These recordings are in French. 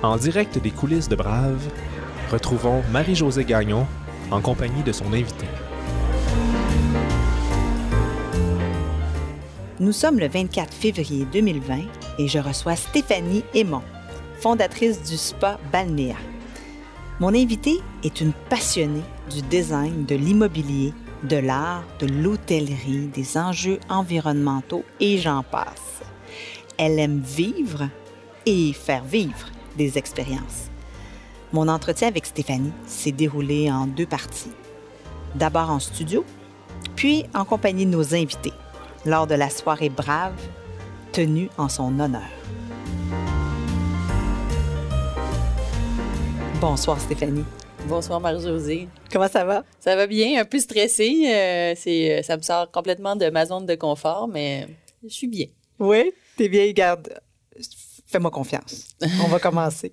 En direct des coulisses de Brave, retrouvons Marie-Josée Gagnon en compagnie de son invité. Nous sommes le 24 février 2020 et je reçois Stéphanie Aymon, fondatrice du spa Balnéa. Mon invitée est une passionnée du design, de l'immobilier, de l'art, de l'hôtellerie, des enjeux environnementaux et j'en passe. Elle aime vivre et faire vivre des expériences. Mon entretien avec Stéphanie s'est déroulé en deux parties. D'abord en studio, puis en compagnie de nos invités, lors de la soirée Brave tenue en son honneur. Bonsoir Stéphanie. Bonsoir Marie-Josée. Comment ça va? Ça va bien, un peu stressé. Euh, c'est, ça me sort complètement de ma zone de confort, mais je suis bien. Oui, t'es bien, garde. Fais-moi confiance. On va commencer.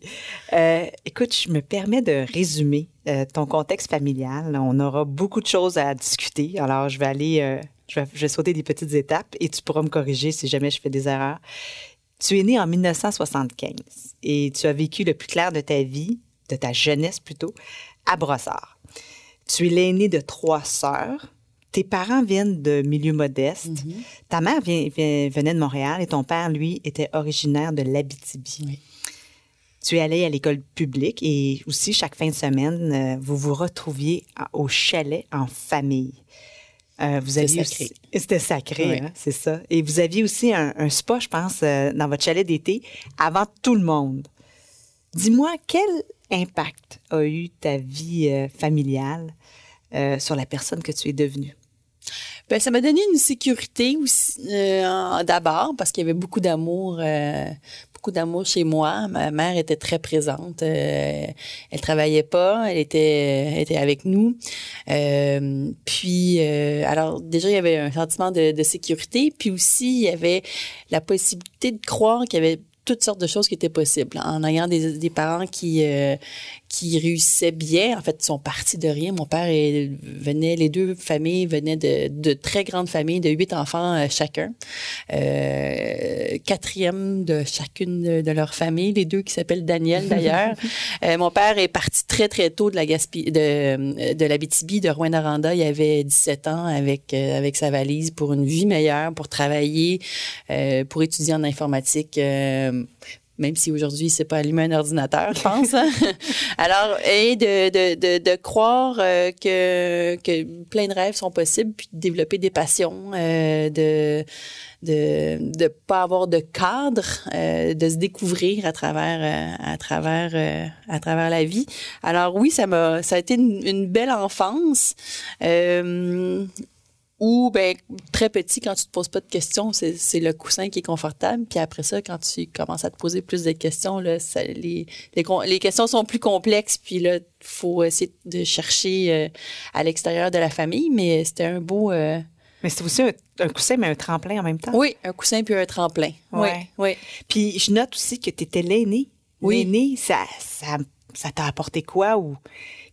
Euh, écoute, je me permets de résumer euh, ton contexte familial. On aura beaucoup de choses à discuter. Alors, je vais aller, euh, je, vais, je vais sauter des petites étapes et tu pourras me corriger si jamais je fais des erreurs. Tu es né en 1975 et tu as vécu le plus clair de ta vie, de ta jeunesse plutôt, à Brossard. Tu es l'aîné de trois sœurs. Tes parents viennent de milieux modestes. Mhm. Ta mère vient- vient- venait de Montréal et ton père, lui, était originaire de l'Abitibi. Oui. Tu es allé à l'école publique et aussi chaque fin de semaine, euh, vous vous retrouviez au chalet en famille. Euh, vous aviez sacré. C'était sacré, Oui. hein, c'est ça. Et vous aviez aussi un, un spa, je pense, euh, dans votre chalet d'été avant tout le monde. Dis-moi, quel impact a eu ta vie euh, familiale sur la personne que tu es devenue? Ben, ça m'a donné une sécurité aussi, euh, d'abord, parce qu'il y avait beaucoup d'amour, euh, beaucoup d'amour chez moi. Ma mère était très présente. euh, elle travaillait pas, elle était, était avec nous. Euh, puis, alors déjà, il y avait un sentiment de, sécurité. Puis aussi, il y avait la possibilité de croire qu'il y avait toutes sortes de choses qui étaient possibles en ayant des, des parents qui qui réussissaient bien. En fait, ils sont partis de rien. Mon père venait, les deux familles venaient de, de très grandes familles, de huit enfants euh, chacun. Euh, quatrième de chacune de, de leurs familles, les deux qui s'appellent Daniel d'ailleurs. Euh, mon père est parti très très tôt de la Gaspi, de, de l'Abitibi, de Rouyn-Noranda. Il avait 17 ans avec avec sa valise pour une vie meilleure, pour travailler, pour étudier en informatique. Même si aujourd'hui, c'est pas allumer un ordinateur, je pense. hein. Alors, et de, de, de, croire euh, que, que plein de rêves sont possibles, puis de développer des passions, euh, de de de pas avoir de cadre, euh, de se découvrir à travers à travers à travers la vie. Alors oui, ça m'a ça a été une belle enfance. Ou ben très petit quand tu te poses pas de questions, c'est c'est le coussin qui est confortable. Puis après ça, quand tu commences à te poser plus de questions, là, ça, les, les questions sont plus complexes. Puis là, faut essayer de chercher euh, à l'extérieur de la famille. Mais c'était un beau, euh, Mais c'est aussi un, un coussin, mais un tremplin en même temps. oui, un coussin puis un tremplin. Ouais. Oui, oui. Puis je note aussi que tu étais l'aîné. Oui. L'aîné, ça, ça, ça t'a apporté quoi ou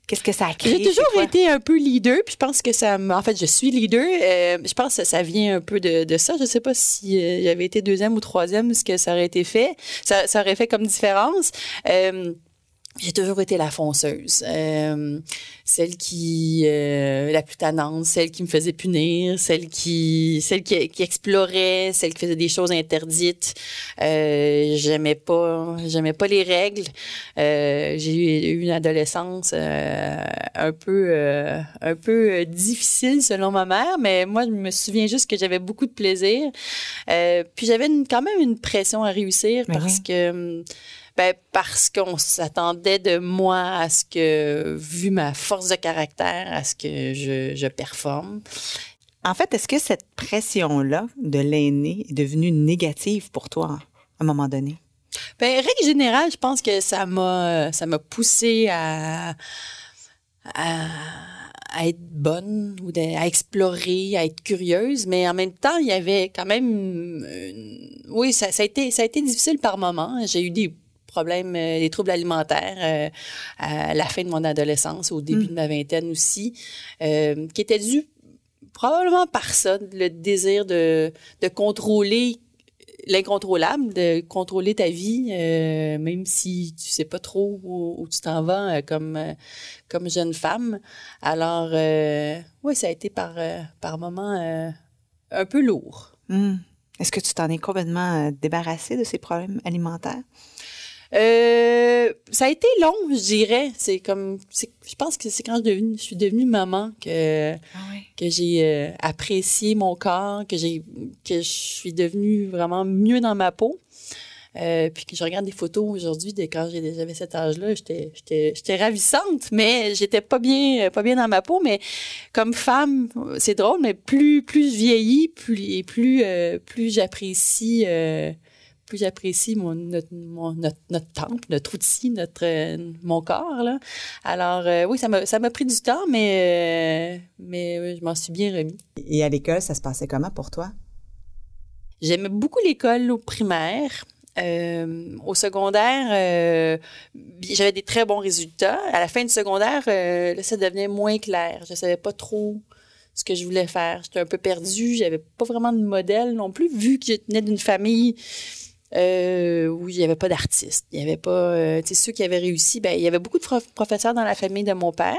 qu'est-ce que ça a créé? J'ai toujours été un peu leader, puis je pense que ça m'a- En fait, je suis leader. euh, je pense que ça vient un peu de, de ça. Je sais pas si euh, j'avais été deuxième ou troisième, ce que ça aurait été fait. Ça, ça aurait fait comme différence. Euh, j'ai toujours été la fonceuse, euh, celle qui euh, la plus tannante, celle qui me faisait punir, celle qui celle qui, qui explorait, celle qui faisait des choses interdites. Euh, j'aimais pas j'aimais pas les règles. Euh, j'ai eu une adolescence un peu un peu difficile selon ma mère, mais moi je me souviens juste que j'avais beaucoup de plaisir. Puis j'avais quand même une pression à réussir parce que hum, ben, parce qu'on s'attendait de moi à ce que, vu ma force de caractère, à ce que je, je performe. En fait, est-ce que cette pression-là de l'aîné est devenue négative pour toi à un moment donné? Ben, règle générale, je pense que ça m'a, ça m'a poussé à, à, à être bonne ou de- à explorer, à être curieuse, mais en même temps, il y avait quand même, une- oui, ça, ça a été, ça a été difficile par moments. J'ai eu des problèmes, euh, des troubles alimentaires euh, à la fin de mon adolescence, au début de ma vingtaine aussi, euh, qui étaient dus probablement par ça, le désir de, de contrôler l'incontrôlable, de contrôler ta vie, euh, même si tu sais pas trop où, tu t'en vas euh, comme, euh, comme jeune femme. Alors, oui, ça a été par, par moments un peu lourd. Hmm. Est-ce que tu t'en es complètement débarrassé de ces problèmes alimentaires? Euh, ça a été long, je dirais. C'est comme, je pense que c'est quand je, suis devenue maman que ah que j'ai euh, apprécié mon corps, que j'ai que je suis devenue vraiment mieux dans ma peau. Euh, puis que je regarde des photos aujourd'hui de quand j'avais cet âge-là, j'étais, j'étais, ravissante, mais j'étais pas bien, pas bien dans ma peau. Mais comme femme, c'est drôle, mais plus, plus je vieillis, plus, et plus, plus j'apprécie plus j'apprécie mon, notre, notre, temple, notre outil, notre, euh, mon corps. Là. Alors, euh, oui, ça m'a, ça m'a pris du temps, mais, euh, mais je m'en suis bien remis. Et à l'école, ça se passait comment pour toi? J'aimais beaucoup l'école au primaire. au secondaire, j'avais des très bons résultats. À la fin du secondaire, là, ça devenait moins clair. Je savais pas trop ce que je voulais faire. J'étais un peu perdue. J'avais pas vraiment de modèle non plus, vu que je tenais d'une famille euh, où il n'y avait pas d'artistes. Il y avait pas, euh, tu sais, ceux qui avaient réussi, ben, il y avait beaucoup de professeurs dans la famille de mon père,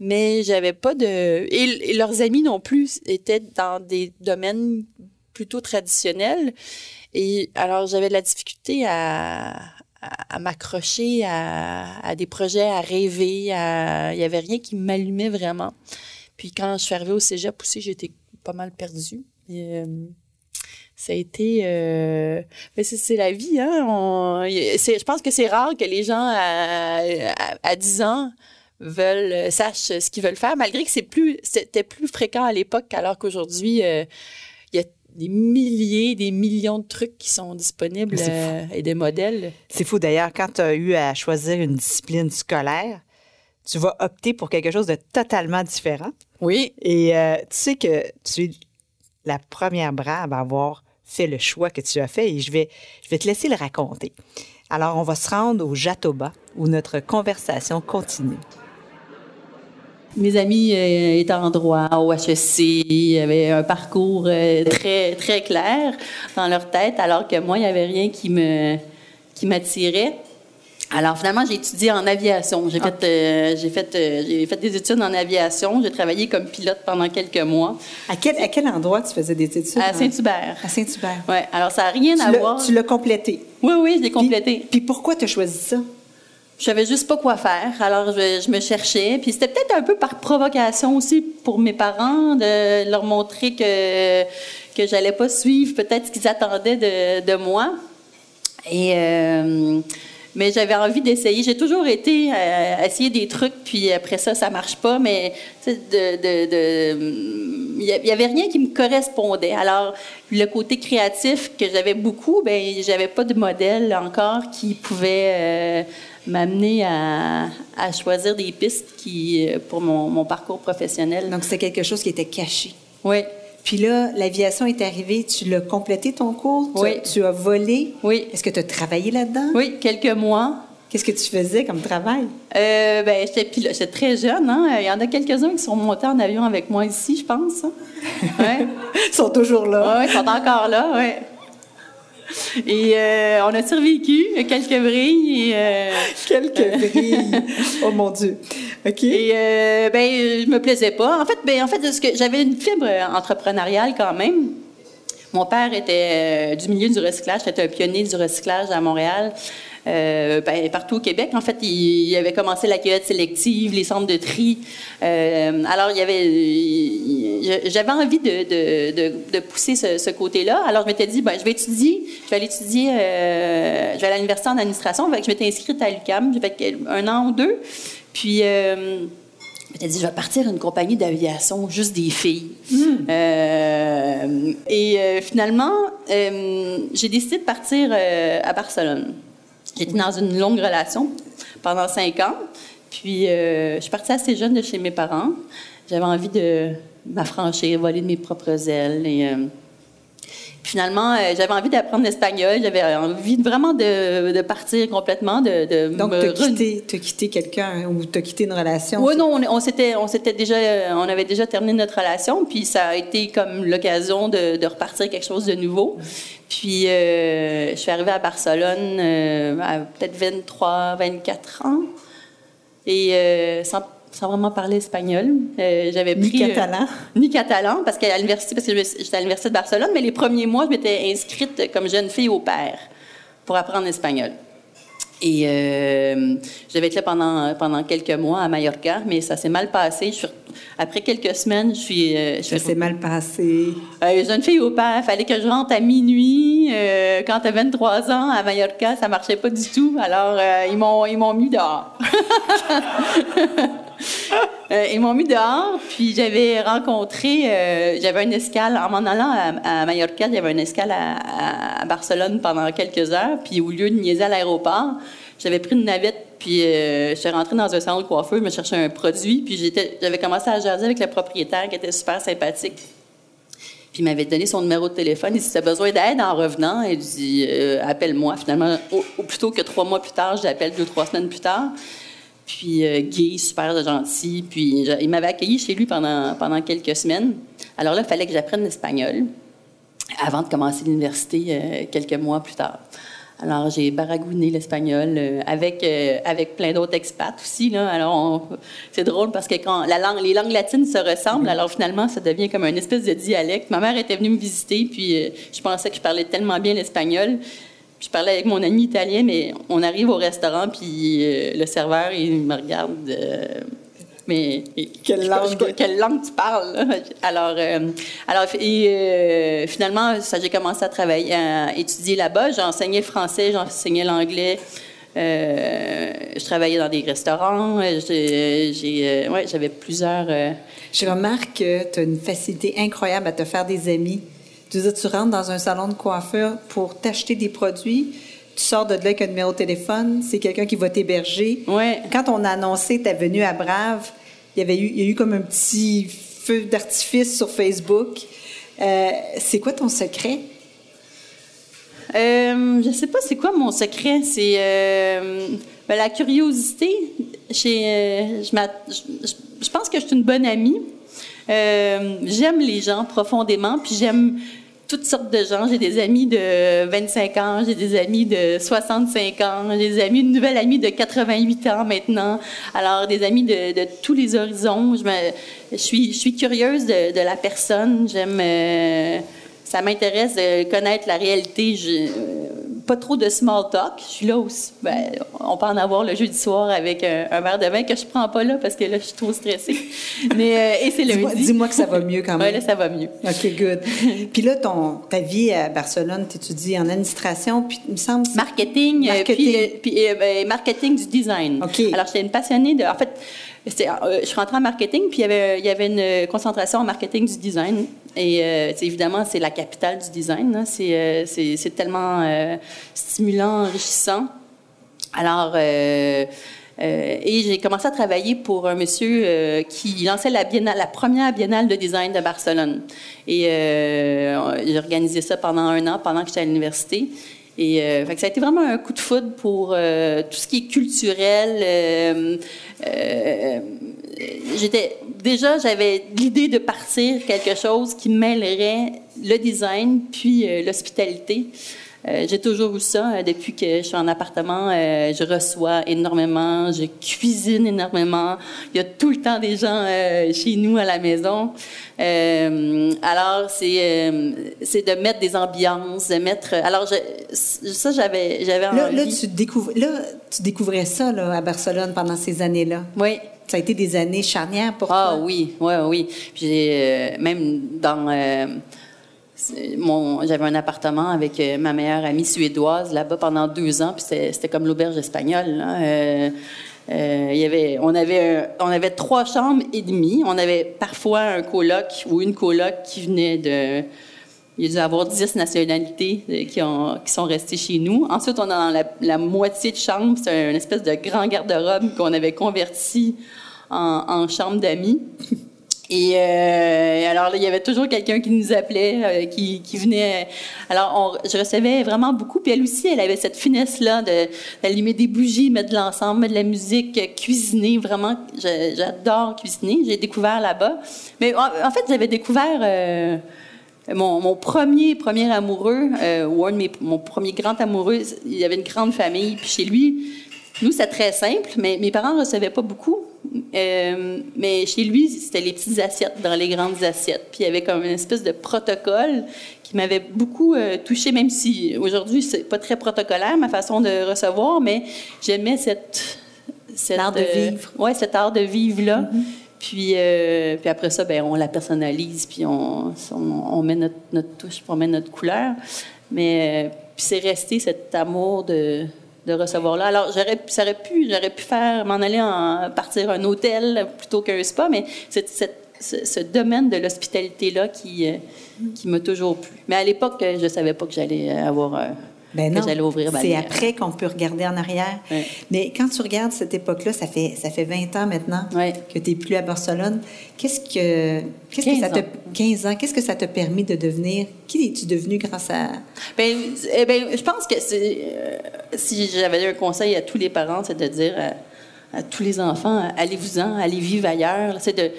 mais j'avais pas de, et, leurs amis non plus étaient dans des domaines plutôt traditionnels. Et alors, j'avais de la difficulté à, m'accrocher à, des projets, à rêver. Il n'y avait rien qui m'allumait vraiment. Puis quand je suis arrivée au cégep aussi, j'étais pas mal perdue. Euh, ça a été euh, mais c'est la vie hein je pense que c'est rare que les gens à, à, 10 ans veulent sachent ce qu'ils veulent faire malgré que c'est plus c'était plus fréquent à l'époque alors qu'aujourd'hui euh, il y a des milliers, des millions de trucs qui sont disponibles euh, et des modèles. C'est fou d'ailleurs, quand tu as eu à choisir une discipline scolaire, tu vas opter pour quelque chose de totalement différent. Oui. Et tu sais que tu es la première brave à avoir fait le choix que tu as fait et je vais, je vais te laisser le raconter. Alors, on va se rendre au Jatoba où notre conversation continue. Mes amis euh, étaient en droit au HEC, avaient un parcours euh, très, très clair dans leur tête, alors que moi, il n'y avait rien qui qui m'attirait. Alors finalement, j'ai étudié en aviation. J'ai fait, euh, j'ai fait, euh, j'ai fait des études en aviation. J'ai travaillé comme pilote pendant quelques mois. À quel, à quel endroit tu faisais des études? À Saint-Hubert. À Saint-Hubert. Oui. Alors ça n'a rien à voir. Tu l'as complété. Oui, oui, je l'ai complété. Puis, pourquoi tu as choisi ça? Je savais juste pas quoi faire. Alors je, me cherchais. Puis c'était peut-être un peu par provocation aussi pour mes parents de leur montrer que que j'allais pas suivre peut-être ce qu'ils attendaient de, de moi. Et euh, mais j'avais envie d'essayer. J'ai toujours été à, euh, essayer des trucs, puis après ça, ça marche pas, mais de, il n'y avait rien qui me correspondait. Alors, le côté créatif que j'avais beaucoup, ben j'avais pas de modèle encore qui pouvait euh, m'amener à, à, choisir des pistes qui, euh, pour mon, mon parcours professionnel. Donc, c'est quelque chose qui était caché. Oui. Puis là, l'aviation est arrivée, tu l'as complété ton cours? Oui. Tu, as volé? Oui. Est-ce que tu as travaillé là-dedans? Oui, quelques mois. Qu'est-ce que tu faisais comme travail? Euh, ben, j'étais très jeune. Hein? Il y en a quelques-uns qui sont montés en avion avec moi ici, je pense. Hein. Ouais. ils sont toujours là. Oui, ils sont encore là, oui. Et euh, on a survécu, quelques brilles. Euh, quelques brilles. oh mon Dieu. OK. Et euh, ben, je me plaisais pas. En fait, ben, en fait, j'avais une fibre entrepreneuriale quand même. Mon père était du milieu du recyclage, était un pionnier du recyclage à Montréal. Euh, ben, partout au Québec. En fait, il, il, avait commencé la cueillette sélective, les centres de tri. Euh, alors, il y avait, j'avais envie de, de, de, pousser ce, ce côté-là. Alors, je m'étais dit, ben, je vais étudier, je vais aller étudier, euh, je vais à l'université en administration. Je m'étais inscrite à l'UQAM. J'ai fait un an ou deux. Puis, je m'étais dit, je vais partir une compagnie d'aviation, juste des filles. Hmm. Euh, et euh, finalement, euh, j'ai décidé de partir à Barcelone. J'étais dans une longue relation pendant cinq ans. Puis, euh, je suis partie assez jeune de chez mes parents. J'avais envie de m'affranchir, voler de mes propres ailes. Euh, finalement, euh, j'avais envie d'apprendre l'espagnol. J'avais envie vraiment de, de partir complètement. De, de Donc, tu quitté, quitté quelqu'un ou tu as quitté une relation? Oui, non, on, s'était, on s'était déjà, on avait déjà terminé notre relation, puis ça a été comme l'occasion de, de repartir quelque chose de nouveau. Puis, euh, je suis arrivée à Barcelone euh, à peut-être 23, 24 ans. Et euh, sans sans vraiment parler espagnol. Euh, j'avais pris, ni catalan. ni catalan, parce qu'à l'université, parce que j'étais à l'université de Barcelone, mais les premiers mois, je m'étais inscrite comme jeune fille au père pour apprendre l'espagnol. Et euh, j'avais été là pendant, pendant quelques mois à Mallorca, mais ça s'est mal passé. après quelques semaines, je suis. Euh, ça s'est mal passé. Euh, jeune fille au père, il fallait que je rentre à minuit. Euh, quand tu as 23 ans à Mallorca, ça marchait pas du tout. Alors, ils m'ont ils m'ont mis dehors. ils m'ont mis dehors, puis j'avais rencontré, j'avais une escale, en m'en allant à, Mallorca, j'avais une escale à, à, Barcelone pendant quelques heures, puis au lieu de niaiser à l'aéroport, j'avais pris une navette, puis euh, je suis rentrée dans un salon de coiffeur, je me cherchais un produit, puis j'avais commencé à jaser avec le propriétaire qui était super sympathique. Puis il m'avait donné son numéro de téléphone. Il dit, si tu as besoin d'aide en revenant, il dit, euh, appelle-moi. Finalement, au, plutôt que trois mois plus tard, je l'appelle deux, trois semaines plus tard. Puis euh, Guy, super gentil. Puis il m'avait accueilli chez lui pendant, pendant quelques semaines. Alors là, il fallait que j'apprenne l'espagnol avant de commencer l'université quelques mois plus tard. Alors, j'ai baragouiné l'espagnol euh, avec, euh, avec plein d'autres expats aussi. Là. Alors, c'est drôle parce que quand la langue, les langues latines se ressemblent, alors finalement, ça devient comme une espèce de dialecte. Ma mère était venue me visiter, puis euh, je pensais que je parlais tellement bien l'espagnol. Je parlais avec mon ami italien, mais on arrive au restaurant, puis le serveur, il me regarde mais quelle langue, quelle langue tu parles Alors, euh, alors et, euh, finalement, ça, j'ai commencé à travailler, à étudier là-bas. J'ai enseigné le français, j'ai enseigné l'anglais. Euh, je travaillais dans des restaurants. J'ai, ouais, j'avais plusieurs. Je remarque que tu as une facilité incroyable à te faire des amis. Tu dis, tu rentres dans un salon de coiffeur pour t'acheter des produits tu sors de là avec un numéro de téléphone, c'est quelqu'un qui va t'héberger. Ouais. Quand on a annoncé ta venue à Brave, il y avait eu, il y a eu comme un petit feu d'artifice sur Facebook. Euh, c'est quoi ton secret? Euh, je sais pas c'est quoi mon secret? C'est euh, ben, la curiosité. Euh, je, je, pense que je suis une bonne amie. j'aime les gens profondément, puis j'aime toutes sortes de gens. J'ai des amis de 25 ans, j'ai des amis de 65 ans, j'ai des amis, une nouvelle amie de 88 ans maintenant. Alors, des amis de, tous les horizons. Je, suis curieuse de, la personne. J'aime... Euh, ça m'intéresse de connaître la réalité. Je, pas trop de small talk. Je suis là aussi. Ben, on peut en avoir le jeudi soir avec un, verre de vin que je prends pas là parce que là, je suis trop stressée. Mais, euh, et c'est le Dis-moi dis que ça va mieux quand même. Oui, là, ça va mieux. OK, good. puis là, ton, ta vie à Barcelone, tu étudies en administration, puis il me semble... Marketing, euh, marketing. puis, euh, ben, marketing du design. OK. Alors, j'étais une passionnée de... En fait, je suis rentrée en marketing, puis il y avait, une concentration en marketing du design. Et euh, évidemment, c'est la capitale du design. Hein. Euh, c'est tellement euh, stimulant, enrichissant. Alors, et j'ai commencé à travailler pour un monsieur qui lançait la, la première biennale de design de Barcelone. Et j'ai organisé ça pendant un an, pendant que j'étais à l'université. Et fait que ça a été vraiment un coup de foudre pour tout ce qui est culturel j'étais déjà j'avais l'idée de partir quelque chose qui mêlerait le design puis euh, l'hospitalité. Euh, j'ai toujours eu ça euh, depuis que je suis en appartement. je reçois énormément, je cuisine énormément. Il y a tout le temps des gens chez nous à la maison. alors c'est c'est de mettre des ambiances, de mettre. Alors ça j'avais j'avais là, là tu découvres là tu découvrais ça là, à Barcelone pendant ces années là. Oui ça a été des années charnières pour ah, toi? Ah oui, oui, oui. Puis euh, même dans euh, j'avais un appartement avec euh, ma meilleure amie suédoise là-bas pendant deux ans, puis c'était, comme l'auberge espagnole. il y avait, on avait, on avait trois chambres et demie. On avait parfois un coloc ou une coloc qui venait de il y a avoir dix nationalités qui, ont, qui sont restées chez nous. Ensuite, on a la, la moitié de chambre, c'est une espèce de grand garde-robe qu'on avait converti en, chambre d'amis. Et euh, alors là, il y avait toujours quelqu'un qui nous appelait, euh, qui, qui, venait. Alors, on, je recevais vraiment beaucoup. Puis elle aussi, elle avait cette finesse-là d'allumer des bougies, mettre de l'ensemble, mettre de la musique, cuisiner. Vraiment, j'adore cuisiner. J'ai découvert là-bas. Mais en, fait, j'avais découvert euh, mon, mon, premier premier amoureux, euh, ou un de mes, mon premier grand amoureux. Il y avait une grande famille. Puis chez lui, nous, c'est très simple, mais mes parents ne recevaient pas beaucoup. Euh, mais chez lui, c'était les petites assiettes dans les grandes assiettes. Puis il y avait comme une espèce de protocole qui m'avait beaucoup euh, touchée, même si aujourd'hui, c'est pas très protocolaire, ma façon de recevoir, mais j'aimais cette, cet art de euh, vivre. ouais, cet art de vivre-là. Mm-hmm. Puis, puis après ça, ben, on la personnalise, puis on, on, met notre, notre, touche, on met notre couleur. Mais puis c'est resté cet amour de, de recevoir là. Alors, j'aurais, ça aurait pu, j'aurais pu faire, m'en aller en partir un hôtel plutôt qu'un spa, mais c'est, ce, domaine de l'hospitalité-là qui, euh, qui m'a toujours plu. Mais à l'époque, je ne savais pas que j'allais avoir ben non, c'est après qu'on peut regarder en arrière. Mais quand tu regardes cette époque-là, ça fait, ça fait 20 ans maintenant que tu n'es plus à Barcelone. Qu'est-ce que, qu'est-ce que ça te... 15 ans. Qu'est-ce que ça t'a permis de devenir? Qui es-tu devenu grâce à... Ben, eh ben, je pense que euh, si j'avais un conseil à tous les parents, c'est de dire à, tous les enfants, allez-vous-en, allez vivre ailleurs. C'est de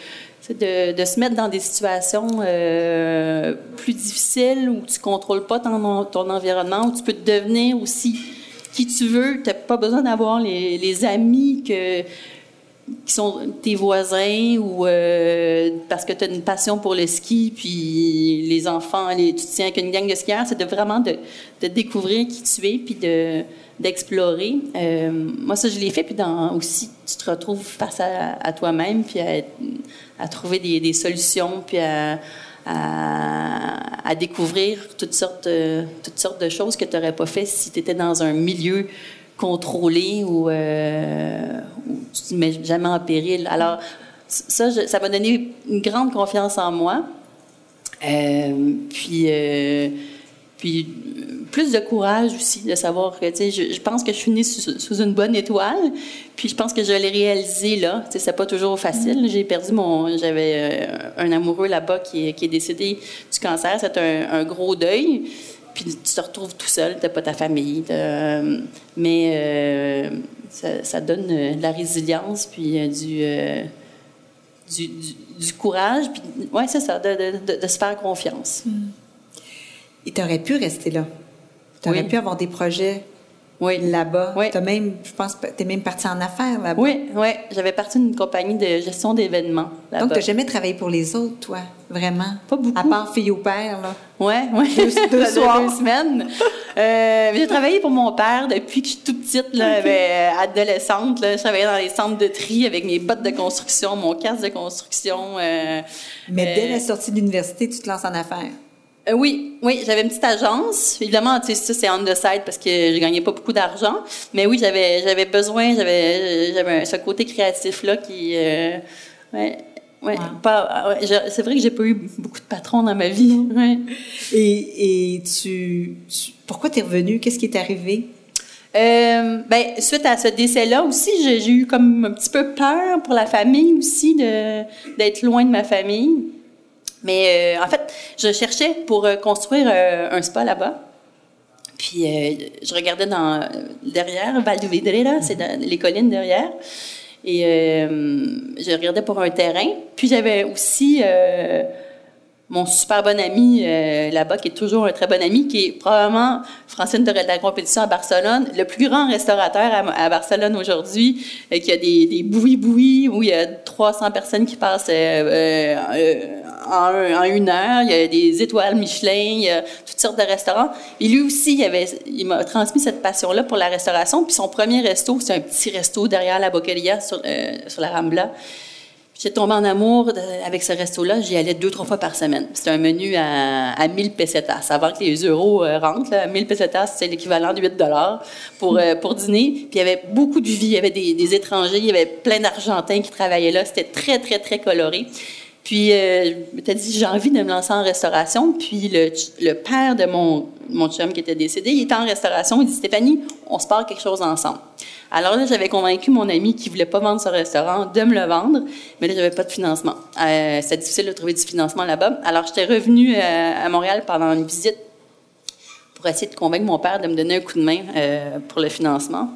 de, se mettre dans des situations euh, plus difficiles où tu contrôles pas ton, environnement, où tu peux devenir aussi qui tu veux. Tu n'as pas besoin d'avoir les, les, amis que, qui sont tes voisins ou euh, parce que tu as une passion pour le ski, puis les enfants, les, tu te tiens avec une gang de skieurs. C'est de vraiment de, de, découvrir qui tu es, puis de d'explorer. Euh, moi, ça, je l'ai fait, puis dans, aussi, tu te retrouves face à, toi-même, puis à, trouver des, des, solutions, puis à, à, découvrir toutes sortes, toutes sortes de choses que tu n'aurais pas fait si tu étais dans un milieu contrôlé ou, euh, tu ne te mets jamais en péril. Alors, ça, ça m'a donné une grande confiance en moi. Euh, puis, euh, puis plus de courage aussi, de savoir que, tu sais, je, pense que je suis née sous, une bonne étoile, puis je pense que je l'ai réalisé là. Tu sais, c'est pas toujours facile. Mm-hmm. J'ai perdu mon, j'avais euh, un amoureux là-bas qui, qui, est décédé du cancer. C'est un, gros deuil. Puis tu te retrouves tout seul, t'as pas ta famille, mais euh, ça, donne de la résilience, puis euh, du, du, courage, puis ouais, c'est ça, de, de, se faire confiance. Mm. Et tu aurais pu rester là. Tu aurais pu avoir des projets oui. là-bas. Oui. As même, je pense, tu es même parti en affaires là-bas. Oui, oui. J'avais parti d'une compagnie de gestion d'événements. Donc, tu n'as jamais travaillé pour les autres, toi, vraiment? Pas beaucoup. À part fille au père, là? Oui, oui. Deux, deux, semaines. Euh, j'ai travaillé pour mon père depuis que je suis toute petite, là, euh, adolescente. Là. Je travaillais dans les centres de tri avec mes bottes de construction, mon casque de construction. Euh, Mais dès la sortie de l'université, tu te lances en affaires? Euh, oui, oui, j'avais une petite agence. Évidemment, tu sais, ça c'est on the side parce que je gagnais pas beaucoup d'argent, mais oui, j'avais j'avais besoin, j'avais j'avais ce côté créatif là qui euh, ouais, ouais, pas c'est vrai que j'ai pas eu beaucoup de patrons dans ma vie. Ouais. Et, et tu, pourquoi tu es revenu? Qu'est-ce qui est arrivé? Euh, ben, suite à ce décès-là aussi, j'ai eu comme un petit peu peur pour la famille aussi de d'être loin de ma famille. Mais euh, en fait, je cherchais pour euh, construire euh, un spa là-bas. Puis je regardais dans derrière Val de c'est les collines derrière. Et je regardais pour un terrain. Puis j'avais aussi mon super bon ami là-bas, qui est toujours un très bon ami, qui est probablement Francine de la compétition à Barcelone, le plus grand restaurateur à, Barcelone aujourd'hui, qui a des, des bouillis-bouillis, où il y a 300 personnes qui passent en, une heure. Il y a des étoiles Michelin, il y a toutes sortes de restaurants. Et lui aussi, il, m'a transmis cette passion-là pour la restauration. Puis son premier resto, c'est un petit resto derrière la Boqueria sur, euh, sur la Rambla. J'ai tombé en amour avec ce resto-là. J'y allais deux, trois fois par semaine. C'était un menu à, à 1000 pesetas. Avant que les euros euh, rentrent, là, 1000 pesetas, c'est l'équivalent de 8 dollars pour, euh, pour dîner. Puis il y avait beaucoup de vie. Il y avait des étrangers. Il y avait plein d'Argentins qui travaillaient là. C'était très, très, très coloré. Puis, euh, je m'étais dit, j'ai envie de me lancer en restauration. Puis, le, le père de mon, mon chum qui était décédé, il était en restauration. Il dit, Stéphanie, on se part quelque chose ensemble. Alors là, j'avais convaincu mon ami qui voulait pas vendre ce restaurant de me le vendre, mais là, j'avais pas de financement. Euh, C'était difficile de trouver du financement là-bas. Alors, j'étais revenue euh, à Montréal pendant une visite pour essayer de convaincre mon père de me donner un coup de main euh, pour le financement.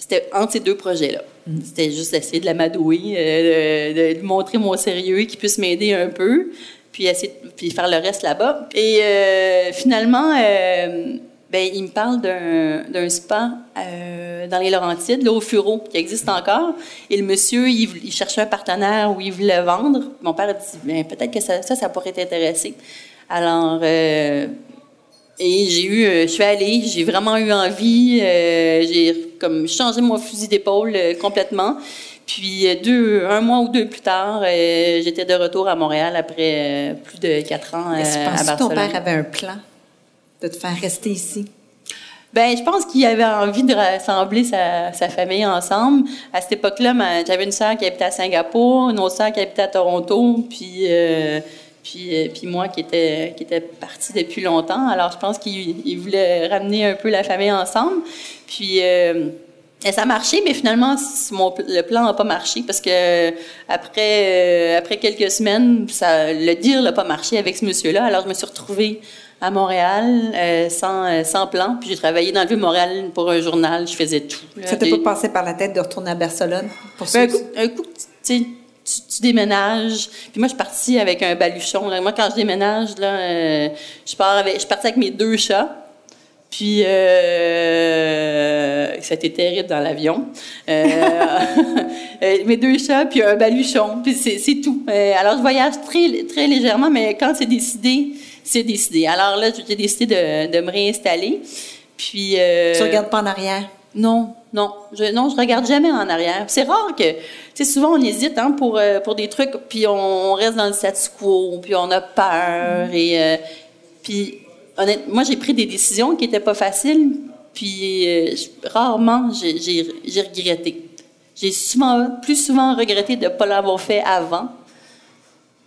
C'était entre ces deux projets-là. C'était juste essayer de l'amadouer, euh, de, de lui montrer mon sérieux, qu'il puisse m'aider un peu, puis essayer de, puis faire le reste là-bas. Et euh, finalement, euh, ben, il me parle d'un spa dans les Laurentides, là, au Furo, qui existe encore. Et le monsieur, il, cherchait un partenaire où il voulait vendre. Mon père a dit, ben, peut-être que ça, ça, ça pourrait t'intéresser. Alors, et j'ai eu, euh, je suis allée, j'ai vraiment eu envie, euh, j'ai comme changé mon fusil d'épaule euh, complètement. Puis deux, un mois ou deux plus tard, j'étais de retour à Montréal après plus de quatre ans Est-ce que ton père avait un plan de te faire rester ici? Ben, je pense qu'il avait envie de rassembler sa, sa famille ensemble. À cette époque-là, j'avais une sœur qui habitait à Singapour, une autre sœur qui habitait à Toronto, puis puis, euh, puis moi qui était qui était partie depuis longtemps. Alors, je pense qu'il il voulait ramener un peu la famille ensemble. Puis euh, et ça a marché, mais finalement, mon, le plan n'a pas marché parce que après, euh, après quelques semaines, ça, le deal n'a pas marché avec ce monsieur-là. Alors, je me suis retrouvée à Montréal euh, sans, sans plan. Puis j'ai travaillé dans le Vieux-Montréal pour un journal. Je faisais tout. là. Ça t'a Des- pas passé par la tête de retourner à Barcelone? Pour ben, un ceux- coup, un coup, tu sais, tu, tu déménages. Puis moi, je suis partie avec un baluchon. là. Moi, quand je déménage, là, euh, je pars avec, je suis partie avec mes deux chats. Puis, euh, ça a été terrible dans l'avion. Euh, mes deux chats, puis un baluchon. Puis c'est tout. Alors, je voyage très, très légèrement, mais quand c'est décidé, c'est décidé. Alors là, j'ai décidé de, de me réinstaller. Puis... euh, Tu regardes pas en arrière? non, non, je, non, je regarde jamais en arrière. C'est rare que, tu sais, souvent on hésite hein, pour euh, pour des trucs, puis on, on reste dans le statu quo, puis on a peur et euh, puis honnêtement, moi j'ai pris des décisions qui étaient pas faciles, puis euh, rarement j'ai regretté. J'ai souvent plus souvent regretté de pas l'avoir fait avant.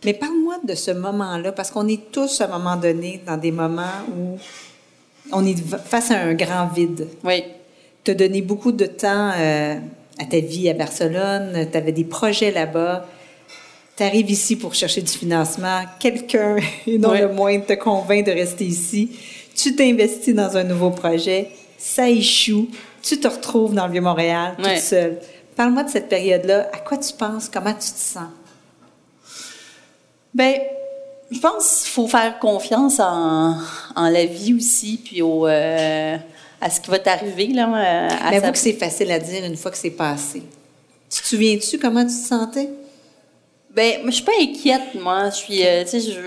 Mais parle-moi de ce moment-là, parce qu'on est tous à un moment donné dans des moments où on est face à un grand vide. Oui. Tu as donné beaucoup de temps euh, à ta vie à Barcelone, tu avais des projets là-bas. Tu arrives ici pour chercher du financement. Quelqu'un, et non Ouais. le moins, te convainc de rester ici. Tu t'investis dans un nouveau projet. Ça échoue. Tu te retrouves dans le Vieux-Montréal toute Ouais. seule. Parle-moi de cette période-là. À quoi tu penses? Comment tu te sens? Ben, je pense qu'il faut faire confiance en, en la vie aussi, puis au, euh, à ce qui va t'arriver. là. euh, à Mais sa- avoue que c'est facile à dire une fois que c'est passé. Tu te souviens-tu comment tu te sentais? Ben, moi, je suis pas inquiète, moi. Je suis, euh, tu sais, je,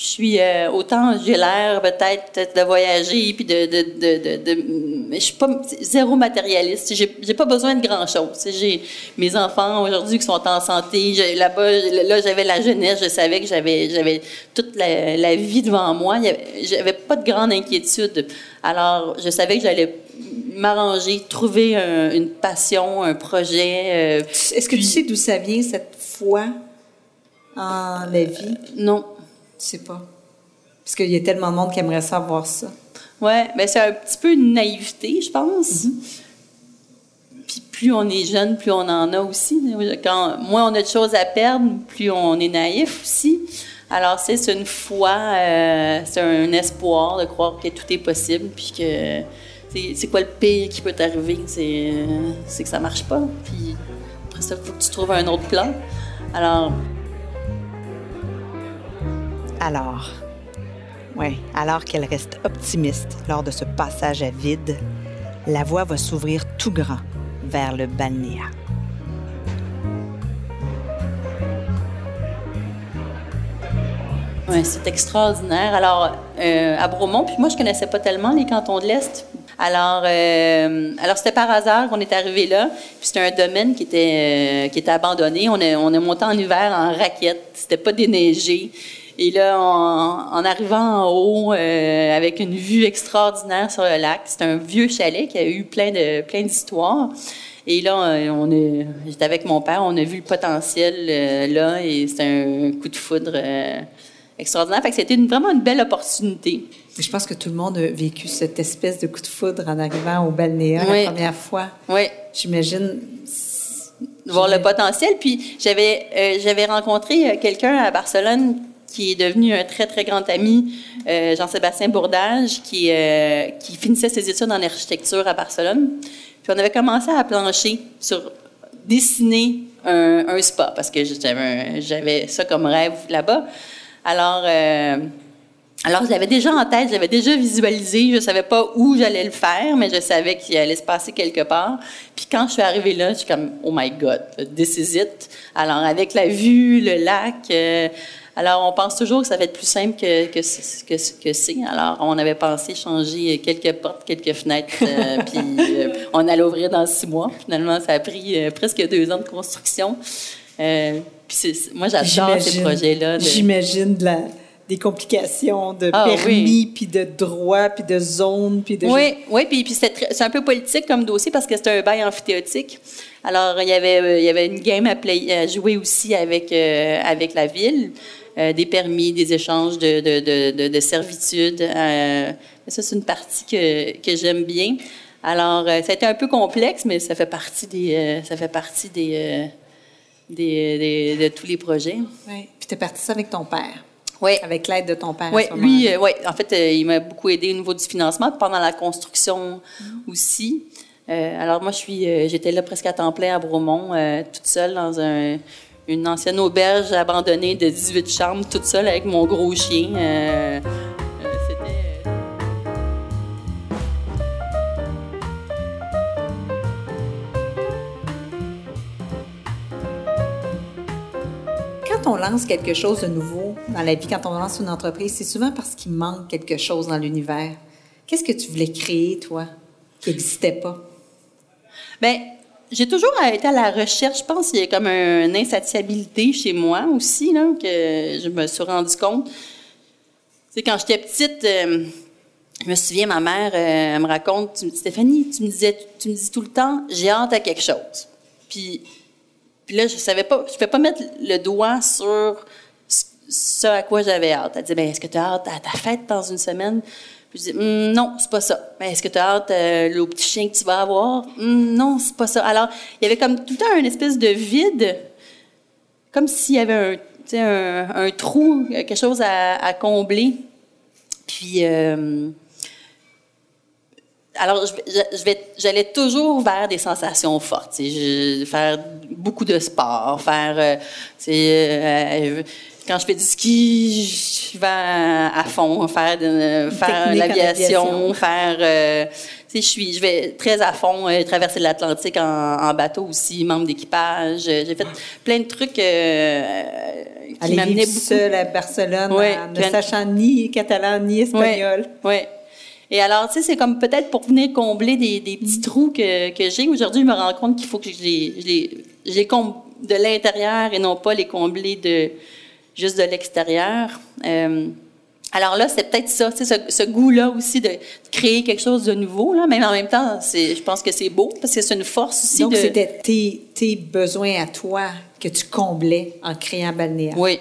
je suis euh, autant j'ai l'air peut-être de voyager puis de, de, de, de, de- mais je suis pas zéro matérialiste. J'ai, pas besoin de grand chose. J'ai mes enfants aujourd'hui qui sont en santé. Là-bas, là, j'avais la jeunesse. Je savais que j'avais, j'avais toute la, la vie devant moi. J'avais pas de grande inquiétude. Alors, je savais que j'allais m'arranger, trouver un- une passion, un projet. euh, Est-ce que tu sais d'où ça vient, cette foi en la vie? Non. Tu sais pas. Parce qu'il y a tellement de monde qui aimerait savoir ça. Ouais, ben c'est un petit peu une naïveté, je pense. Mm-hmm. Puis plus on est jeune, plus on en a aussi. Quand moins on a de choses à perdre, plus on est naïf aussi. Alors c'est une foi, euh, c'est un espoir de croire que tout est possible, puis que c'est quoi le pire qui peut t'arriver, c'est c'est que ça marche pas. Puis après ça, il faut que tu trouves un autre plan. Alors Alors, ouais, alors qu'elle reste optimiste lors de ce passage à vide, la voie va s'ouvrir tout grand vers le balnéa. Oui, c'est extraordinaire. Alors, euh, à Bromont, puis moi, je connaissais pas tellement les cantons de l'Est. Alors, euh, alors c'était par hasard qu'on est arrivé là. Puis c'était un domaine qui était, euh, qui était abandonné. On est, on est monté en hiver en raquette. C'était pas déneigé. Et là, en, arrivant en haut, euh, avec une vue extraordinaire sur le lac, c'est un vieux chalet qui a eu plein de plein d'histoires. Et là, euh, on est, j'étais avec mon père, on a vu le potentiel euh, là, et c'est un coup de foudre extraordinaire. Fait que c'était vraiment une belle opportunité. Je pense que tout le monde a vécu cette espèce de coup de foudre en arrivant au balnéaire la première fois. Oui. J'imagine voir le potentiel. Puis j'avais euh, j'avais rencontré euh, quelqu'un à Barcelone qui est devenu un très très grand ami, euh, Jean-Sébastien Bourdage, qui qui finissait ses études en architecture à Barcelone. Puis on avait commencé à plancher sur dessiner un, spa parce que j'avais ça comme rêve là-bas. Alors alors, je l'avais déjà en tête, je l'avais déjà visualisé. Je ne savais pas où j'allais le faire, mais je savais qu'il allait se passer quelque part. Puis quand je suis arrivée là, je suis comme, oh my God, this is. Alors, avec la vue, le lac, euh, alors on pense toujours que ça va être plus simple que, que, que, que c'est. Alors, on avait pensé changer quelques portes, quelques fenêtres, euh, puis euh, on allait ouvrir dans six mois. Finalement, ça a pris presque deux ans de construction. puis moi, j'adore ces projets-là. J'imagine de la des complications de ah, permis, puis de droit, puis de zone, puis de... Oui, oui, puis, puis c'est un peu politique comme dossier parce que c'est un bail amphithéotique. Alors, il y avait, euh, il y avait une game à, à jouer aussi avec, euh, avec la ville, euh, des permis, des échanges de, de, de, de servitudes. ça, c'est une partie que, que j'aime bien. Alors, ça a été un peu complexe, mais ça fait partie des, ça fait partie des, des, de tous les projets. Oui, puis tu es parti ça avec ton père? Oui. Avec l'aide de ton père. Oui, lui, euh, oui. En fait, euh, il m'a beaucoup aidé au niveau du financement, pendant la construction mm-hmm. aussi. Euh, alors moi, je suis, j'étais là presque à temps plein à Bromont, toute seule dans un, une ancienne auberge abandonnée de 18 chambres, toute seule avec mon gros chien. on lance quelque chose de nouveau dans la vie, quand on lance une entreprise, c'est souvent parce qu'il manque quelque chose dans l'univers. Qu'est-ce que tu voulais créer, toi, qui n'existait pas? Bien, j'ai toujours été à la recherche. Je pense qu'il y a comme une insatiabilité chez moi aussi, là, que je me suis rendu compte. C'est quand j'étais petite, euh, je me souviens, ma mère euh, me raconte, Stéphanie, tu me disais, tu me dis tout le temps, j'ai hâte à quelque chose. Puis puis là, je savais pas, je ne pouvais pas mettre le doigt sur ce à quoi j'avais hâte. Elle dit, ben, est-ce que tu as hâte à ta fête dans une semaine? Puis je dis, hum, non, c'est pas ça. Ben, est-ce que tu as hâte euh, petit chien que tu vas avoir? Hum, non, c'est pas ça. Alors, il y avait comme tout le temps espèce de vide, comme s'il y avait un, trou, quelque chose à, combler. Puis, euh, alors, je, vais, j'allais toujours vers des sensations fortes. Faire beaucoup de sport, faire, euh, euh, quand je fais du ski, je vais à, fond, faire, de, faire l'aviation, faire, euh, je suis, je vais très à fond, traverser l'Atlantique en, bateau aussi, membre d'équipage. J'ai fait plein de trucs qui m'amenaient beaucoup. seule à Barcelone, ne sachant ni catalan ni espagnol. Oui. Ouais. Et alors, tu sais, c'est comme peut-être pour venir combler des, des petits trous que, que j'ai. Aujourd'hui, je me rends compte qu'il faut que je les, je les, je les comble de l'intérieur et non pas les combler de juste de l'extérieur. Euh, alors là, c'est peut-être ça, ce, ce goût-là aussi de créer quelque chose de nouveau, là, mais en même temps, je pense que c'est beau parce que c'est une force aussi. Donc, c'était tes, tes, besoins à toi que tu comblais en créant Balnéa. Oui.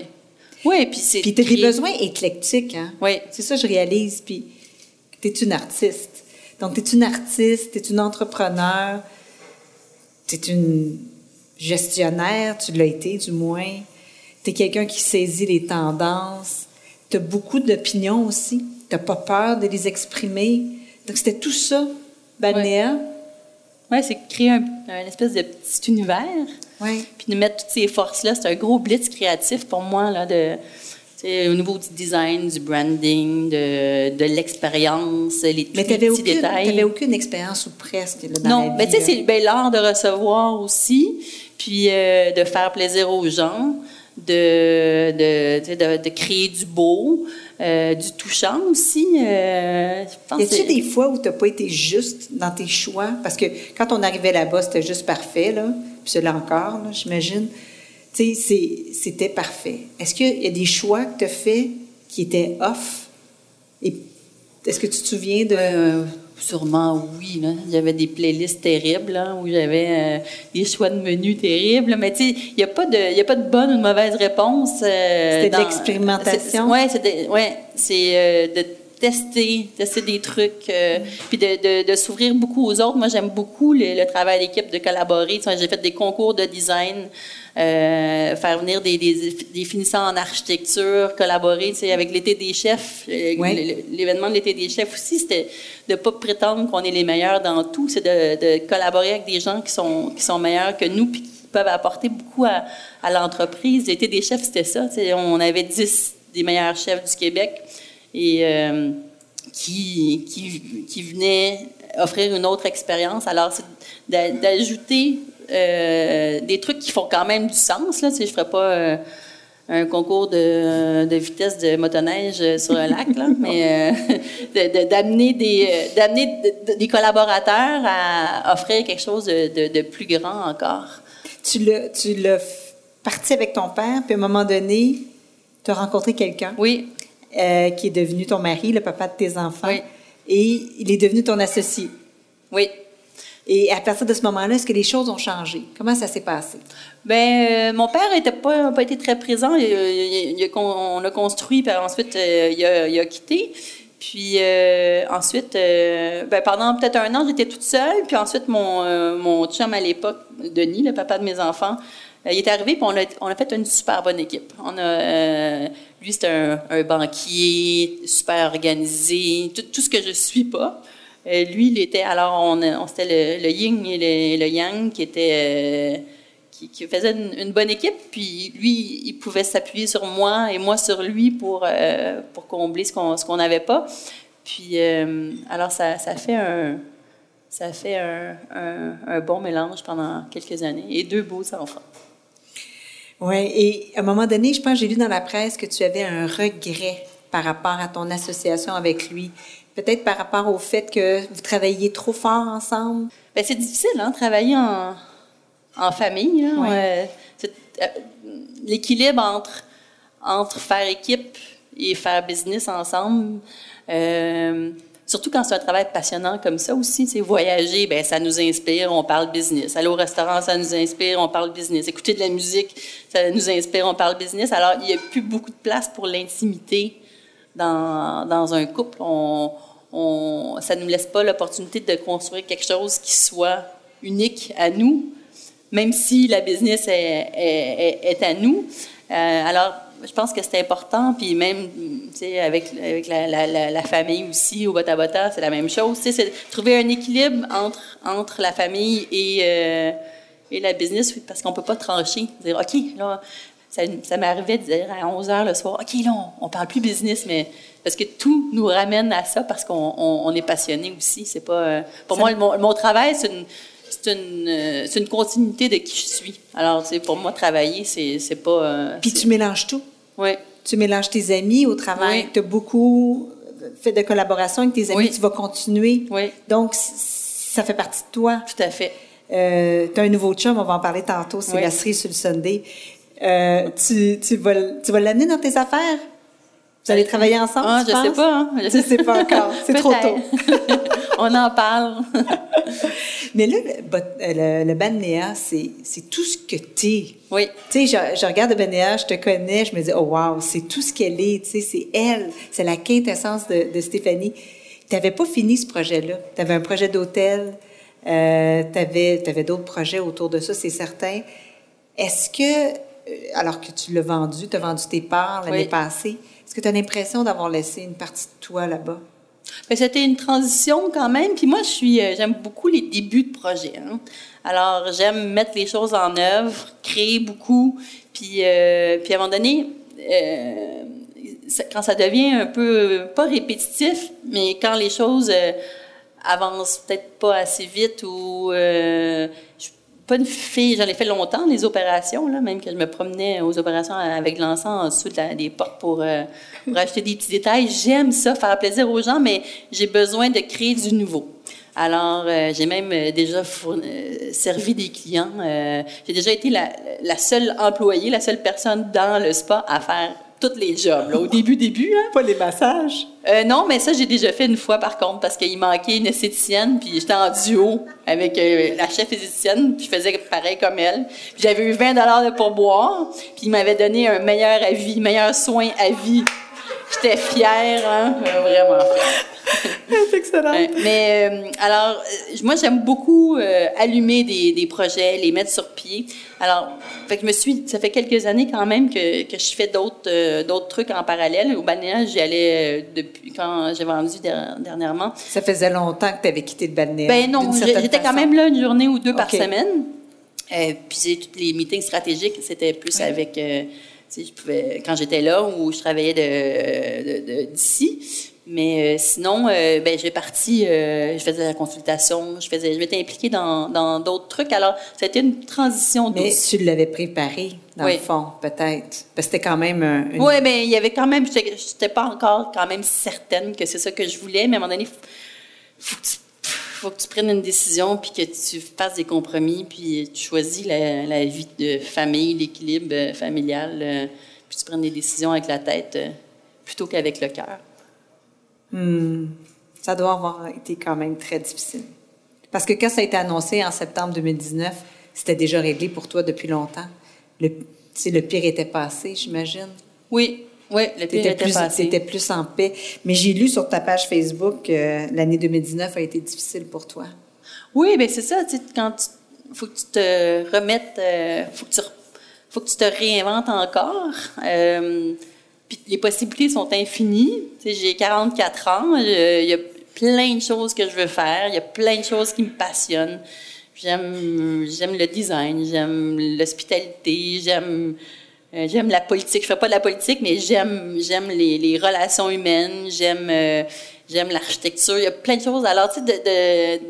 Oui, puis c'est. Puis tu des besoins éclectiques, hein? Oui. C'est ça, je réalise. Puis tu es une artiste. Donc, tu es une artiste, tu es une entrepreneur, tu es une gestionnaire, tu l'as été du moins. Tu es quelqu'un qui saisit les tendances. Tu as beaucoup d'opinions aussi. Tu n'as pas peur de les exprimer. Donc, c'était tout ça, Balnéa. Oui, ouais, c'est créer un, espèce de petit univers. Oui. Puis de mettre toutes ces forces-là. C'est un gros blitz créatif pour moi, là, de au niveau du design, du branding, de, de l'expérience, les mais petits aucune, détails. Mais tu n'avais aucune expérience ou presque là, dans Non, la mais tu sais, c'est ben, l'art de recevoir aussi, puis euh, de faire plaisir aux gens, de, de, de, de créer du beau. Euh, du touchant aussi. Euh, y a-t-il des fois où tu n'as pas été juste dans tes choix? Parce que quand on arrivait là-bas, c'était juste parfait, là. Puis c'est là encore, j'imagine tu sais, c'était parfait. Est-ce qu'il y a des choix que tu as faits qui étaient off? Et est-ce que tu te souviens de... Euh, sûrement oui. Là. Il y avait des playlists terribles là, où j'avais euh, des choix de menus terribles. Mais tu sais, il n'y a, pas de, a pas de bonne ou de mauvaise réponse. Euh, C'était de l'expérimentation? Oui, c'est ouais, c'est de tester, tester des trucs, puis de, de, de s'ouvrir beaucoup aux autres. Moi, j'aime beaucoup le, le travail d'équipe, de collaborer. J'ai fait des concours de design euh, faire venir des, des, des, finissants en architecture, collaborer avec l'été des chefs. Euh, l'événement de l'été des chefs aussi, c'était de ne pas prétendre qu'on est les meilleurs dans tout, c'est de, de, collaborer avec des gens qui sont, qui sont meilleurs que nous puis qui peuvent apporter beaucoup à, à l'entreprise. L'été des chefs, c'était ça. On avait 10 des meilleurs chefs du Québec et euh, qui, qui, qui venaient offrir une autre expérience. Alors, c'est d'ajouter euh, des trucs qui font quand même du sens. Là, je ne ferais pas euh, un concours de, de, vitesse de motoneige sur un lac, là, mais euh, d'amener des, d'amener des collaborateurs à offrir quelque chose de, de plus grand encore. Tu l'as, tu l'as parti avec ton père, puis à un moment donné, tu as rencontré quelqu'un. Oui. Qui est devenu ton mari, le papa de tes enfants. Oui. Et il est devenu ton associé. Oui. Et à partir de ce moment-là, est-ce que les choses ont changé? Comment ça s'est passé? Ben, euh, mon père n'était pas, pas été très présent. Il, on a construit, puis ensuite, euh, il, a, il, a, quitté. Puis euh, ensuite, ben, pendant peut-être un an, j'étais toute seule. Puis ensuite, mon, mon chum à l'époque, Denis, le papa de mes enfants, il est arrivé, puis on a, on a fait une super bonne équipe. On a, lui, c'était un, banquier, super organisé, tout, ce que je suis pas. Euh, lui, il était. Alors, on, on c'était le, yin et le, yang qui était. Euh, qui, faisait une, bonne équipe, puis lui, il pouvait s'appuyer sur moi et moi sur lui pour, euh, pour combler ce qu'on ce n'avait pas. Puis, alors, ça, ça, fait un, ça fait un, un, bon mélange pendant quelques années et deux beaux enfants. Oui, et à un moment donné, je pense, j'ai lu dans la presse que tu avais un regret par rapport à ton association avec lui. Peut-être par rapport au fait que vous travaillez trop fort ensemble? Bien, c'est difficile, hein, travailler en, en famille. Euh, l'équilibre entre, entre faire équipe et faire business ensemble. Euh, surtout quand c'est un travail passionnant comme ça aussi, c'est voyager, ben ça nous inspire, on parle business. Aller au restaurant, ça nous inspire, on parle business. Écouter de la musique, ça nous inspire, on parle business. Alors, il n'y a plus beaucoup de place pour l'intimité dans, dans un couple. On, ça ne nous laisse pas l'opportunité de construire quelque chose qui soit unique à nous, même si la business est à nous. Euh, alors, je pense que c'est important, puis même, tu sais, avec, avec la, la, la, famille aussi, au Bota Bota, c'est la même chose. Tu sais, c'est trouver un équilibre entre, entre la famille et, euh, et la business, parce qu'on peut pas trancher. Dire, OK, là, ça, ça m'arrivait de dire à 11 heures le soir, OK, là, on, on parle plus business, mais parce que tout nous ramène à ça parce qu'on on, est passionné aussi. C'est pas euh, pour moi mon, mon, travail c'est une c'est une, euh, une, continuité de qui je suis. Alors, pour moi, travailler, c'est, c'est pas... Euh, Puis tu mélanges tout. Oui. Tu mélanges tes amis au travail. Oui. Tu as beaucoup fait de collaboration avec tes amis. Oui. Tu vas continuer. Oui. Donc, ça fait partie de toi. Tout à fait. Euh, tu as un nouveau chum, on va en parler tantôt, c'est oui. la cerise sur le Sunday. Euh, tu, tu vas, tu vas l'amener dans tes affaires? Vous allez travailler ensemble? Ah, je ne sais pas. Hein? Je sais pas encore. C'est trop tôt. On en parle. Mais là, le, le, le c'est tout ce que tu es. Oui. Tu sais, je, je, regarde Banéa, je te connais, je me dis, oh wow, c'est tout ce qu'elle est. Tu sais, c'est elle. C'est la quintessence de, de Stéphanie. Tu n'avais pas fini ce projet-là. Tu avais un projet d'hôtel. Euh, tu avais, avais d'autres projets autour de ça, c'est certain. Est-ce que, euh, alors que tu l'as vendu, tu as vendu tes parts l'année oui. passée, est-ce que tu as l'impression d'avoir laissé une partie de toi là-bas? Ben, c'était une transition quand même. Puis moi, je suis, euh, j'aime beaucoup les débuts de projet. Hein. Alors, j'aime mettre les choses en œuvre, créer beaucoup. Puis, euh, puis à un moment donné, euh, quand ça devient un peu, pas répétitif, mais quand les choses euh, avancent peut-être pas assez vite ou euh, pas une fille, j'en ai fait longtemps, les opérations, là, même que je me promenais aux opérations avec l'encens en des portes pour, euh, acheter des petits détails. J'aime ça, faire plaisir aux gens, mais j'ai besoin de créer du nouveau. Alors, euh, j'ai même euh, déjà euh, servi des clients. j'ai déjà été la, seule employée, la seule personne dans le spa à faire tous les jobs. Là, au début, début. Hein. Pas les massages? non, mais ça, j'ai déjà fait une fois, par contre, parce qu'il manquait une esthéticienne, puis j'étais en duo avec la chef esthéticienne, puis je faisais pareil comme elle. j'avais eu 20 de pourboire, puis il m'avait donné un meilleur avis, meilleur soin à vie. J'étais fière, hein, vraiment fière. C'est excellent. mais euh, alors, euh, moi, j'aime beaucoup euh, allumer des, des, projets, les mettre sur pied. Alors, fait que je me suis, ça fait quelques années quand même que, que je fais d'autres d'autres trucs en parallèle. Au balnéaire, j'y allais depuis quand j'ai vendu dernièrement. Ça faisait longtemps que tu avais quitté le balnéaire. Ben non, j'étais quand même là une journée ou deux par semaine. puis tous les meetings stratégiques, c'était plus avec. Je pouvais, quand j'étais là ou je travaillais d'ici. De, mais euh, sinon, euh, ben, j'ai parti, euh, je faisais la consultation, je faisais, je m'étais impliquée dans d'autres trucs. Alors, ça a été une transition. Mais tu l'avais préparé, dans le fond, peut-être. Parce que c'était quand même un, Oui, mais il y avait quand même, je n'étais pas encore quand même certaine que c'est ça que je voulais, mais à un moment donné, il faut, faut, que tu prennes une décision, puis que tu fasses des compromis, puis tu choisis la, la vie de famille, l'équilibre familial, puis tu prennes des décisions avec la tête plutôt qu'avec le cœur. Hmm. Ça doit avoir été quand même très difficile. Parce que quand ça a été annoncé en septembre 2019, c'était déjà réglé pour toi depuis longtemps. Le, le pire était passé, j'imagine. Oui, oui, le pire était plus. C'était plus en paix. Mais j'ai lu sur ta page Facebook que l'année 2019 a été difficile pour toi. Oui, bien c'est ça. Tu sais, quand il faut que tu te remettes, il euh, faut, que tu, faut que tu te réinventes encore. Euh, puis les possibilités sont infinies. J'ai 44 ans, il y a plein de choses que je veux faire, il y a plein de choses qui me passionnent. J'aime, j'aime le design, j'aime l'hospitalité, j'aime, euh, j'aime la politique. Je fais pas de la politique, mais j'aime, j'aime les, relations humaines, j'aime, euh, j'aime l'architecture. Il y a plein de choses. Alors, tu sais,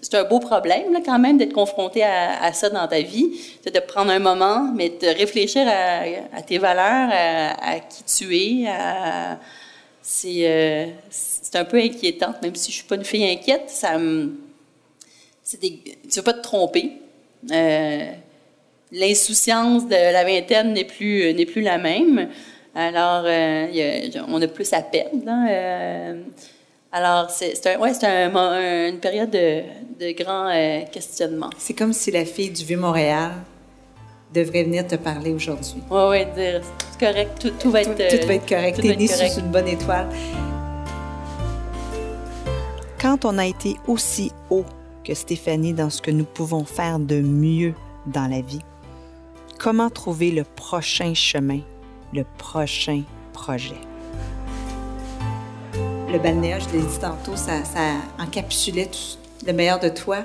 c'est un beau problème, quand même, d'être confronté à, ça dans ta vie. de prendre un moment, mais de réfléchir à, tes valeurs, à, qui tu es. c'est, euh, c'est un peu inquiétant, même si je suis pas une fille inquiète. Ça me, des, tu veux pas te tromper. L'insouciance de la vingtaine n'est plus, n'est plus la même. Alors, euh, y a, on a plus à perdre. Là, euh, alors, c'est un, ouais, un, une période de, de grand euh, questionnement. C'est comme si la fille du Vieux-Montréal devrait venir te parler aujourd'hui. Oui, oui, dire c'est correct, tout, tout, va être, tout, va être correct. T'es née sous une bonne étoile. Quand on a été aussi haut que Stéphanie dans ce que nous pouvons faire de mieux dans la vie, comment trouver le prochain chemin, le prochain projet? le balnéage, je l'ai dit tantôt, ça, encapsulait tout, le meilleur de toi.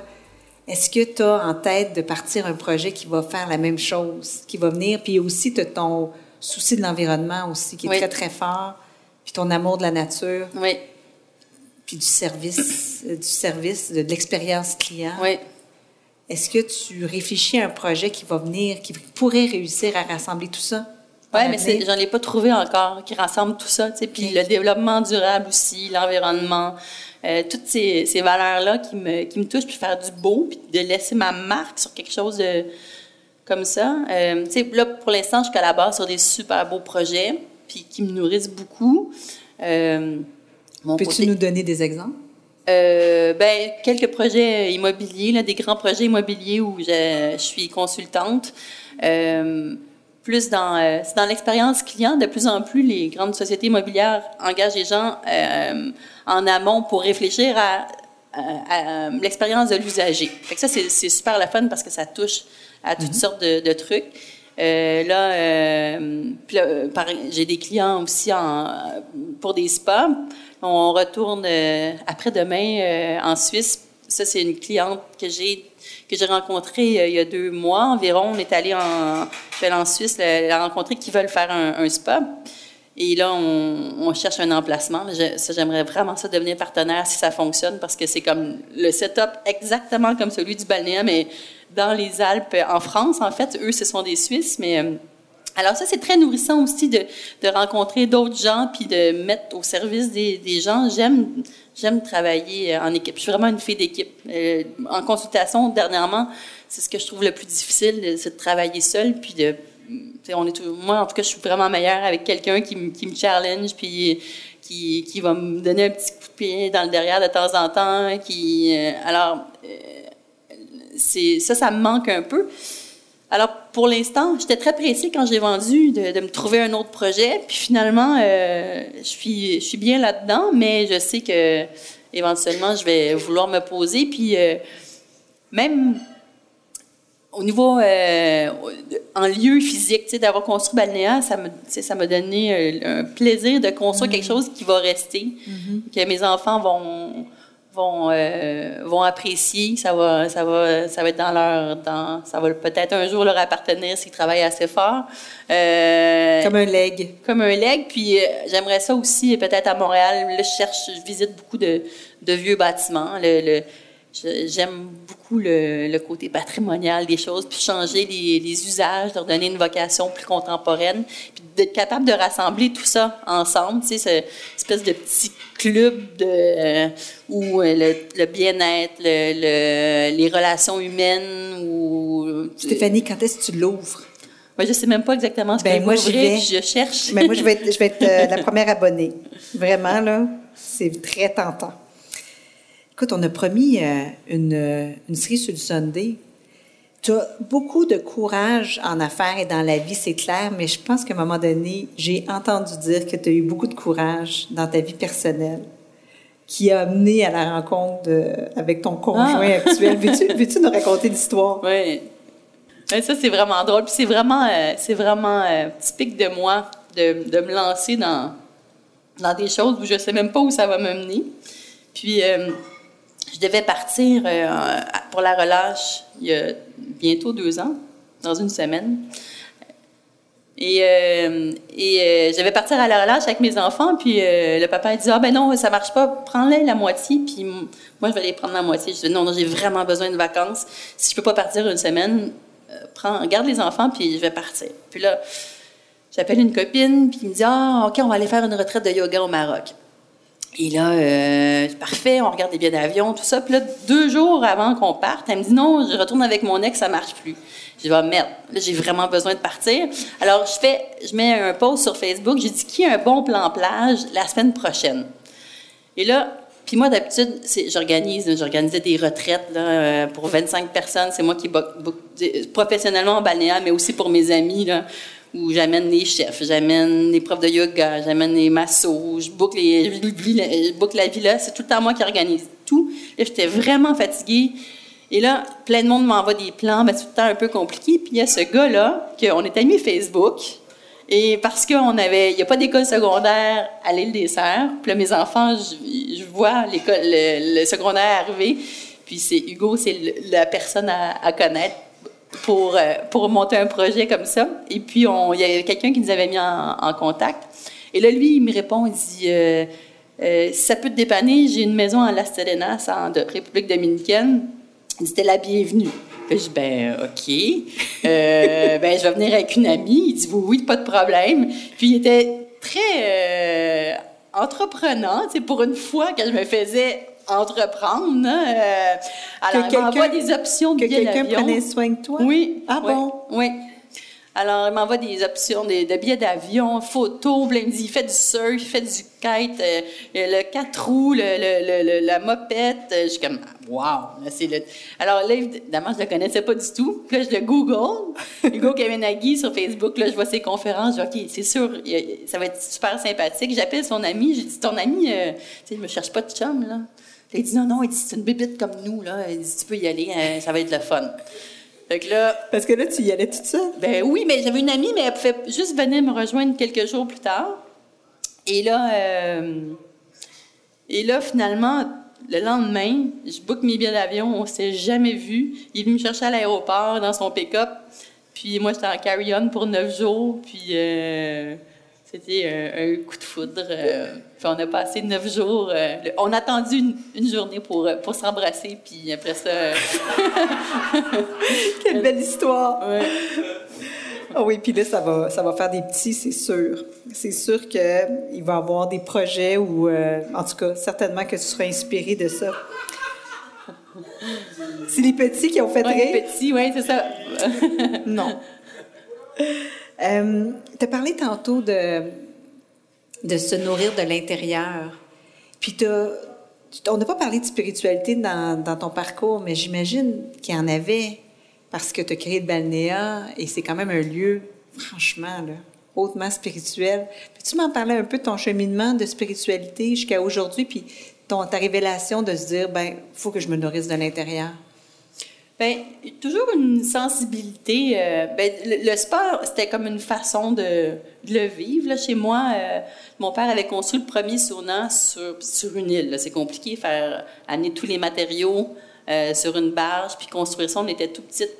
Est-ce que tu as en tête de partir un projet qui va faire la même chose, qui va venir, puis aussi tu as ton souci de l'environnement aussi qui est très, très fort, puis ton amour de la nature? Oui. Puis du service, du service, de, l'expérience client? Oui. Est-ce que tu réfléchis à un projet qui va venir, qui pourrait réussir à rassembler tout ça? Oui, mais j'en ai pas trouvé encore qui rassemble tout ça. Puis le développement durable aussi, l'environnement, euh, toutes ces, ces valeurs-là qui me, qui me touchent, puis faire du beau, puis de laisser ma marque sur quelque chose de, comme ça. Euh, là, pour l'instant, je collabore sur des super beaux projets, puis qui me nourrissent beaucoup. Euh, Peux-tu nous donner des exemples? Euh, ben, quelques projets immobiliers, là, des grands projets immobiliers où je, je suis consultante. Euh, plus dans, euh, dans l'expérience client. De plus en plus, les grandes sociétés immobilières engagent les gens euh, en amont pour réfléchir à, l'expérience de l'usager. ça, c'est super la fun parce que ça touche à toutes mm-hmm. sortes de, trucs. Euh, là, j'ai des clients aussi en, pour des spas. On retourne après-demain en Suisse. Ça, c'est une cliente que j'ai que j'ai rencontré euh, il y a deux mois environ. On est allé en, en Suisse la, rencontrer qui veulent faire un, spa. Et là, on, cherche un emplacement. J'aimerais vraiment ça devenir partenaire si ça fonctionne parce que c'est comme le setup exactement comme celui du balnéa, mais dans les Alpes, en France, en fait. Eux, ce sont des Suisses, mais euh, Alors ça, c'est très nourrissant aussi de, rencontrer d'autres gens puis de mettre au service des, gens. J'aime j'aime travailler en équipe. Je suis vraiment une fille d'équipe. Euh, en consultation, dernièrement, c'est ce que je trouve le plus difficile, c'est de travailler seul puis de on est tout, moi en tout cas je suis vraiment meilleure avec quelqu'un qui, me- challenge puis qui, qui va me donner un petit coup de pied dans le derrière de temps en temps qui euh, alors euh, ça ça me manque un peu alors, pour l'instant, j'étais très pressée quand j'ai vendu de, de me trouver un autre projet. Puis finalement, euh, je, suis, je suis bien là-dedans, mais je sais que éventuellement, je vais vouloir me poser. Puis euh, même au niveau euh, en lieu physique, tu sais, d'avoir construit Balnéa, ça me, ça m'a donné un plaisir de construire quelque chose qui va rester, que mes enfants vont vont euh, vont apprécier, ça va ça va ça va être dans leur dans ça va peut-être un jour leur appartenir s'ils travaillent assez fort. Euh, Comme un leg. comme un leg. Puis euh, j'aimerais ça aussi, peut-être à Montréal. Là, je cherche, je visite beaucoup de, de vieux bâtiments. Le, le- j'aime beaucoup le, le côté patrimonial des choses, puis changer les, les usages, leur donner une vocation plus contemporaine, puis d'être capable de rassembler tout ça ensemble. Tu sais, ce espèce de petit club de, euh, où euh, le, le bien-être, le, le- les relations humaines, ou Stéphanie, quand est-ce que tu l'ouvres? moi, je sais même pas exactement ce Ben, que moi, vous j'y ouvrez, vais. je cherche. Mais moi, je vais être, je vais être euh, la première abonnée. Vraiment, là, c'est très tentant. Écoute, on a promis euh, une, une série sur le Sunday. Tu as beaucoup de courage en affaires et dans la vie, c'est clair, mais je pense qu'à un moment donné, j'ai entendu dire que tu as eu beaucoup de courage dans ta vie personnelle qui a amené à la rencontre de- avec ton conjoint Ah. actuel. Veux-tu, veux-tu nous raconter l'histoire? Oui. Ouais, ça, c'est vraiment drôle. Puis c'est vraiment, euh, c'est vraiment euh, typique de moi de, de me lancer dans, dans des choses où je sais même pas où ça va me mener. Puis, euh, je devais partir euh, pour la relâche il y a bientôt deux ans, dans une semaine. Et, euh, euh, j'avais partir à la relâche avec mes enfants, puis le papa a dit Ah ben non, ça marche pas, prends-les la moitié, puis moi je vais les prendre la moitié. Je dis Non, non, j'ai vraiment besoin de vacances. Si je peux pas partir une semaine, prends, garde les enfants, puis je vais partir. Puis là, j'appelle une copine, puis il me dit Ah, OK, on va aller faire une retraite de yoga au Maroc. Et là, euh, parfait, on regarde les billets d'avion, tout ça. Puis là, deux jours avant qu'on parte, elle me dit non, je retourne avec mon ex, ça marche plus. Je dis, ah, merde, là, j'ai vraiment besoin de partir. Alors, je fais, je mets un post sur Facebook, j'ai dit, qui a un bon plan plage la semaine prochaine? Et là, puis moi, d'habitude, j'organise, j'organisais des retraites euh, pour 25 personnes. C'est moi qui professionnellement en balnéaire, mais aussi pour mes amis, où j'amène les chefs, j'amène les profs de yoga, j'amène les massos, je book, les, je book la villa. C'est tout le temps moi qui organise tout. Là, j'étais vraiment fatiguée. Et là, plein de monde m'envoie des plans, ben, c'est tout le temps un peu compliqué. Puis il y a ce gars-là, qu'on est amis Facebook, et parce qu'on avait, il n'y a pas d'école secondaire à l'île des Serres. Puis là, mes enfants, je, vois l'école, le, secondaire arriver. Puis c'est Hugo, c'est la personne à connaître pour, euh, pour monter un projet comme ça. Et puis, il y a quelqu'un qui nous avait mis en, en contact. Et là, lui, il me répond, il dit, euh, euh, ça peut te dépanner, j'ai une maison à Las Terrenas, en de- République dominicaine. Il dit, t'es la bienvenue. Puis je dis, ben, OK. Euh, ben, je vais venir avec une amie. Il dit, oui, oui, pas de problème. Puis il était très entreprenant, sais, pour une fois que je me faisais entreprendre. euh, alors, m'envoie des options de Que quelqu'un prenait soin de toi? Oui. Ah oui, bon? Oui. Alors, il m'envoie des options de, de billets d'avion, photos. il me dit, il fait du surf, il fait du kite, euh, le quatre roues, le, le- le- le- la mopette. Euh, Je suis comme, wow! Là, c'est le... Alors là, évidemment, je ne le connaissais pas du tout. Puis là, je le Google. Hugo Kaminagi sur Facebook, là, je vois ses conférences. Je dis, OK, c'est sûr, ça va être super sympathique. J'appelle son ami. J'ai dit, ton ami, euh, tu sais, je me cherche pas de chum, là. Il dit, non, non, il dit, c'est une bébite comme nous, là. Il dit, tu peux y aller, euh, ça va être le fun. Fait que là, Parce que là, tu y allais toute seule. ben oui, mais j'avais une amie, mais elle pouvait juste venir me rejoindre quelques jours plus tard. Et là, euh, et là finalement, le lendemain, je book mes billets d'avion, on s'est jamais vu. Il est venu me chercher à l'aéroport dans son pick-up. Puis moi, j'étais en carry-on pour neuf jours. Puis euh, c'était un, un coup de foudre. euh, puis on a passé neuf jours. euh, le- on a attendu une, une journée pour, euh, pour s'embrasser. Puis après ça, euh, Quelle belle histoire! ouais. Ah oui, puis là, ça va, ça va faire des petits, c'est sûr. C'est sûr qu'il va y avoir des projets ou, euh, en tout cas, certainement que tu seras inspiré de ça. C'est les petits qui ont fait rire? Les petits, oui, c'est ça. non. Euh, tu as parlé tantôt de, de se nourrir de l'intérieur. Puis on n'a pas parlé de spiritualité dans, dans ton parcours, mais j'imagine qu'il y en avait parce que tu as créé le Balnéa et c'est quand même un lieu, franchement, hautement spirituel. Peux-tu m'en parler un peu de ton cheminement de spiritualité jusqu'à aujourd'hui, puis ta révélation de se dire, ben, faut que je me nourrisse de l'intérieur? Bien, toujours une sensibilité. Euh, ben, le, sport, c'était comme une façon de, le vivre. Là, chez moi, euh, mon père avait construit le premier sauna sur, sur une île. C'est compliqué, faire amener tous les matériaux euh, sur une barge, puis construire ça. On était tout petite.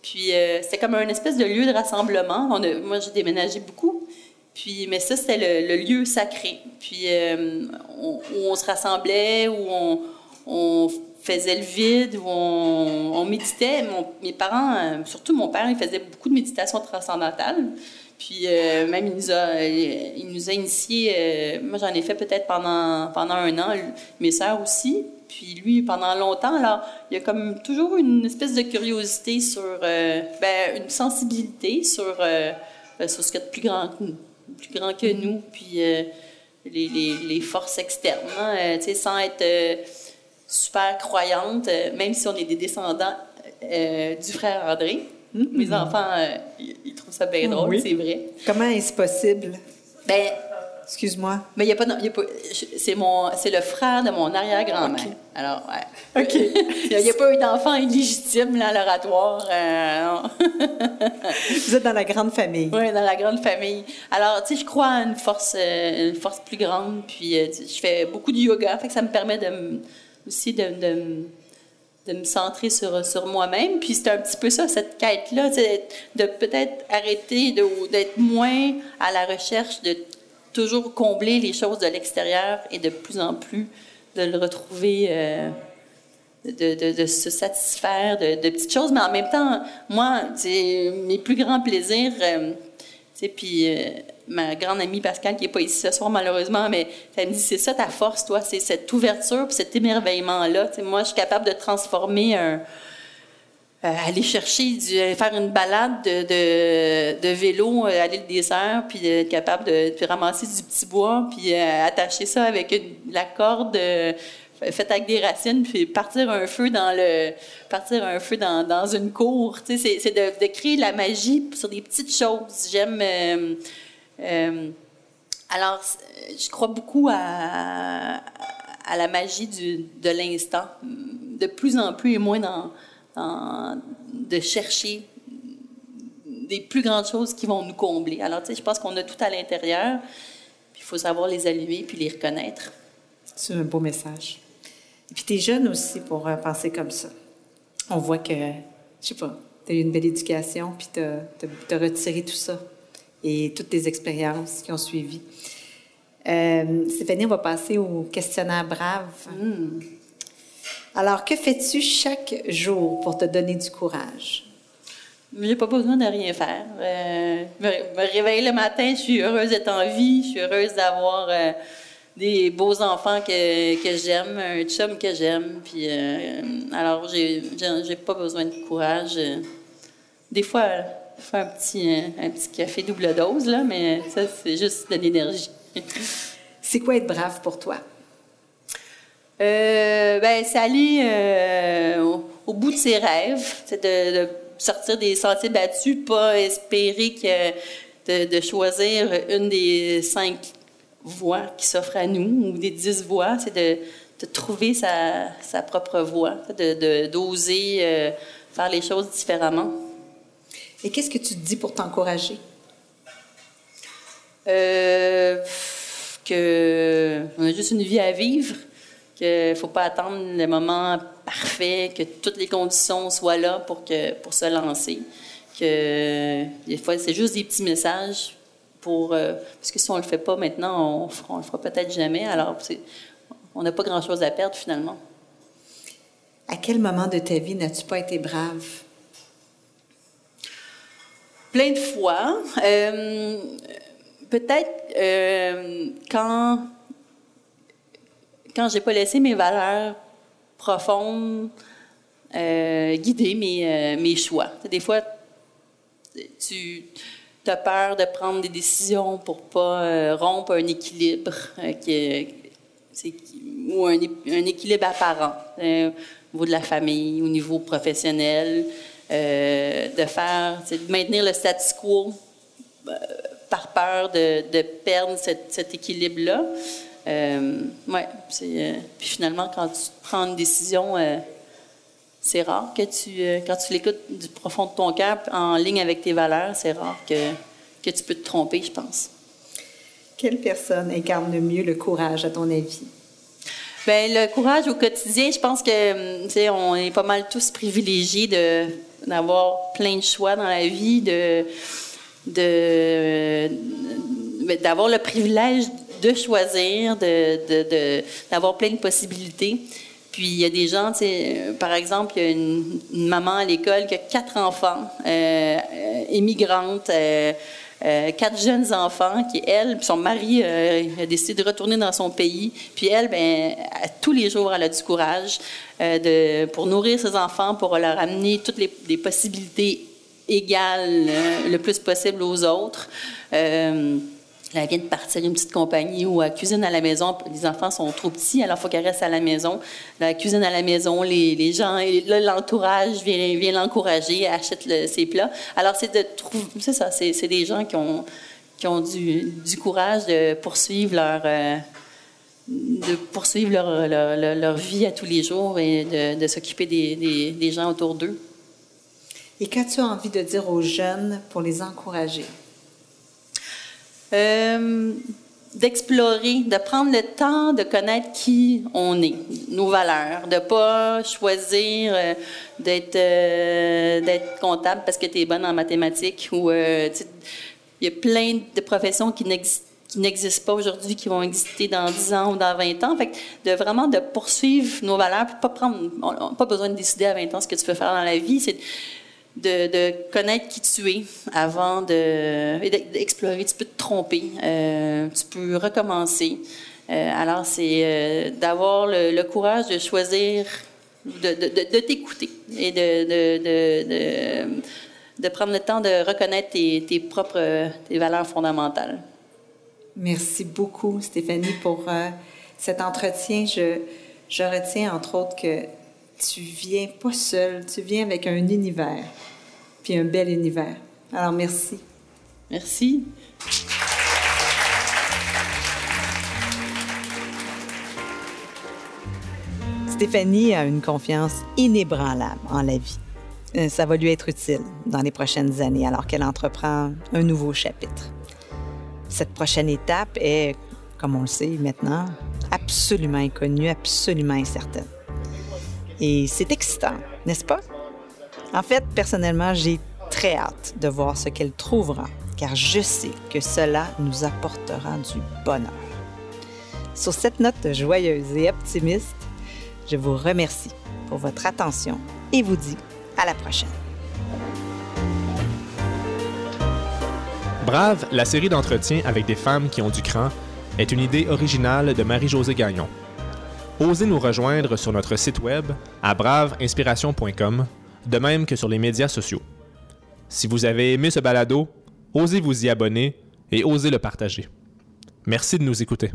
Puis c'était comme un espèce de lieu de rassemblement. Moi, j'ai déménagé beaucoup. Puis, mais ça, c'était le, lieu sacré. Puis, où on se rassemblait, où on, on faisait le vide, où on, méditait. mes parents, euh, surtout mon père, il faisait beaucoup de méditation transcendantale. Puis euh, même, il nous a, il nous a initiés. Euh, moi, j'en ai fait peut-être pendant, pendant un an, mes sœurs aussi. Puis lui, pendant longtemps, alors, il y a comme toujours une espèce de curiosité sur, ben, une sensibilité sur, sur ce qu'il y a de plus grand, plus grand que nous, puis les, les, les, forces externes, hein, tu sais, sans être super croyante, euh, même si on est des descendants euh, du frère André. Mm-hmm. Mes enfants, euh, ils, trouvent ça bien drôle, c'est vrai. Comment est-ce possible? Ben, Excuse-moi. Mais il y a pas, y a pas c'est mon, c'est le frère de mon arrière-grand-mère. Alors, ouais. Ok. il n'y a, pas eu d'enfant illégitime là, à l'oratoire. Vous êtes dans la grande famille. Oui, dans la grande famille. Alors, tu sais, je crois à une force, une force plus grande. Puis, je fais beaucoup de yoga, fait que ça me permet de aussi de, de, me centrer sur, sur moi-même. Puis c'est un petit peu ça, cette quête-là, de peut-être arrêter d'être moins à la recherche de toujours combler les choses de l'extérieur et de plus en plus de le retrouver, euh, de, de, de, se satisfaire de, de, petites choses. Mais en même temps, moi, mes plus grands plaisirs, euh, puis euh, ma grande amie Pascal, qui n'est pas ici ce soir malheureusement, mais elle me dit c'est ça ta force, toi, c'est cette ouverture, puis cet émerveillement-là. moi, je suis capable de transformer un. Euh, aller chercher, du, faire une balade de, vélo euh, à l'île des puis être capable de, ramasser du petit bois, puis attacher ça avec la corde fait avec des racines, puis partir un feu dans le partir un feu dans, dans une cour. C'est, c'est de, créer la magie sur des petites choses. J'aime. Euh, euh, alors, je crois beaucoup à, à la magie du, de l'instant, de plus en plus et moins dans, de chercher des plus grandes choses qui vont nous combler. Alors, tu sais, je pense qu'on a tout à l'intérieur, il faut savoir les allumer puis les reconnaître. C'est un beau message. Puis, tu es jeune aussi pour euh, penser comme ça. On voit que, je sais pas, tu as eu une belle éducation, puis tu as, retiré tout ça et toutes tes expériences qui ont suivi. Euh, Stéphanie, on va passer au questionnaire brave. Hmm. Alors, que fais-tu chaque jour pour te donner du courage? J'ai pas besoin de rien faire. Euh, me, réveiller le matin, je suis heureuse d'être en vie, je suis heureuse d'avoir euh, des beaux enfants que, que j'aime, un chum que j'aime. Puis, euh, alors, j'ai, j'ai pas besoin de courage. Des fois, faire un petit, un petit café double dose, là, mais ça, c'est juste de l'énergie. c'est quoi être brave pour toi? Euh, ben, c'est aller euh, au, bout de ses rêves, c'est de, de, sortir des sentiers battus, pas espérer que de, de choisir une des cinq voix qui s'offre à nous, ou des dix voix, c'est de, de, trouver sa, sa, propre voix, de, d'oser euh, faire les choses différemment. Et qu'est-ce que tu te dis pour t'encourager? Euh, qu'on a juste une vie à vivre, qu'il ne faut pas attendre le moment parfait, que toutes les conditions soient là pour, que, pour se lancer. Que des fois, c'est juste des petits messages pour, euh, parce que si on ne le fait pas maintenant, on ne le fera peut-être jamais. Alors, on n'a pas grand-chose à perdre finalement. À quel moment de ta vie n'as-tu pas été brave? Plein de fois. Euh, peut-être euh, quand quand j'ai pas laissé mes valeurs profondes guider mes, mes choix. Des fois, tu as peur de prendre des décisions pour pas rompre un équilibre qui, ou un, équilibre apparent au niveau de la famille, au niveau professionnel. Euh, de faire, de maintenir le status quo euh, par peur de, de perdre cet équilibre-là. Euh, ouais, puis finalement, quand tu prends une décision, c'est rare que tu, quand tu l'écoutes du profond de ton cœur, en ligne avec tes valeurs, c'est rare que, que tu peux te tromper, je pense. Quelle personne incarne le mieux le courage, à ton avis? Bien, le courage au quotidien, je pense que, tu sais, on est pas mal tous privilégiés de d'avoir plein de choix dans la vie, de, de, d'avoir le privilège de choisir, de, d'avoir plein de possibilités. Puis il y a des gens, par exemple, il y a une, maman à l'école qui a quatre enfants, euh, immigrantes, euh, euh, quatre jeunes enfants qui, elle, son mari euh, a décidé de retourner dans son pays. Puis elle, ben, tous les jours, elle a du courage euh, pour nourrir ses enfants, pour leur amener toutes les possibilités égales le plus possible aux autres. Elle vient de partir une petite compagnie où elle cuisine à la maison. Les enfants sont trop petits, alors il faut qu'elle reste à la maison. Elle cuisine à la maison, les, gens, l'entourage vient, l'encourager, achète ses plats. Alors, c'est de trouver, c'est ça, c'est, des gens qui ont, du, courage de poursuivre leur, euh, leur, vie à tous les jours et de, s'occuper des gens autour d'eux. Et qu'as-tu envie de dire aux jeunes pour les encourager? Euh, d'explorer, de prendre le temps de connaître qui on est, nos valeurs, de pas choisir euh, d'être euh, d'être comptable parce que tu es bonne en mathématiques ou il y a plein de professions qui n'existent pas aujourd'hui, qui vont exister dans 10 ans ou dans 20 ans. Fait de vraiment de poursuivre nos valeurs, pas prendre, pas besoin de décider à 20 ans ce que tu veux faire dans la vie, de, connaître qui tu es avant d'explorer. tu peux te tromper, euh, tu peux recommencer. Euh, alors, c'est euh, d'avoir le, courage de choisir, de, t'écouter et de, de, prendre le temps de reconnaître tes, tes propres tes valeurs fondamentales. Merci beaucoup, Stéphanie, pour cet entretien. Je, je retiens, entre autres, que tu viens pas seul, tu viens avec un univers, puis un bel univers. Alors, merci. Merci. Stéphanie a une confiance inébranlable en la vie. Euh, ça va lui être utile dans les prochaines années alors qu'elle entreprend un nouveau chapitre. Cette prochaine étape est, comme on le sait maintenant, absolument inconnue, absolument incertaine. Et c'est excitant, n'est-ce pas? En fait, personnellement, j'ai très hâte de voir ce qu'elle trouvera, car je sais que cela nous apportera du bonheur. Sur cette note joyeuse et optimiste, je vous remercie pour votre attention et vous dis à la prochaine. Brave, la série d'entretiens avec des femmes qui ont du cran, est une idée originale de Marie-Josée Gagnon osez nous rejoindre sur notre site web à braveinspiration.com, de même que sur les médias sociaux. Si vous avez aimé ce balado, osez vous y abonner et osez le partager. Merci de nous écouter.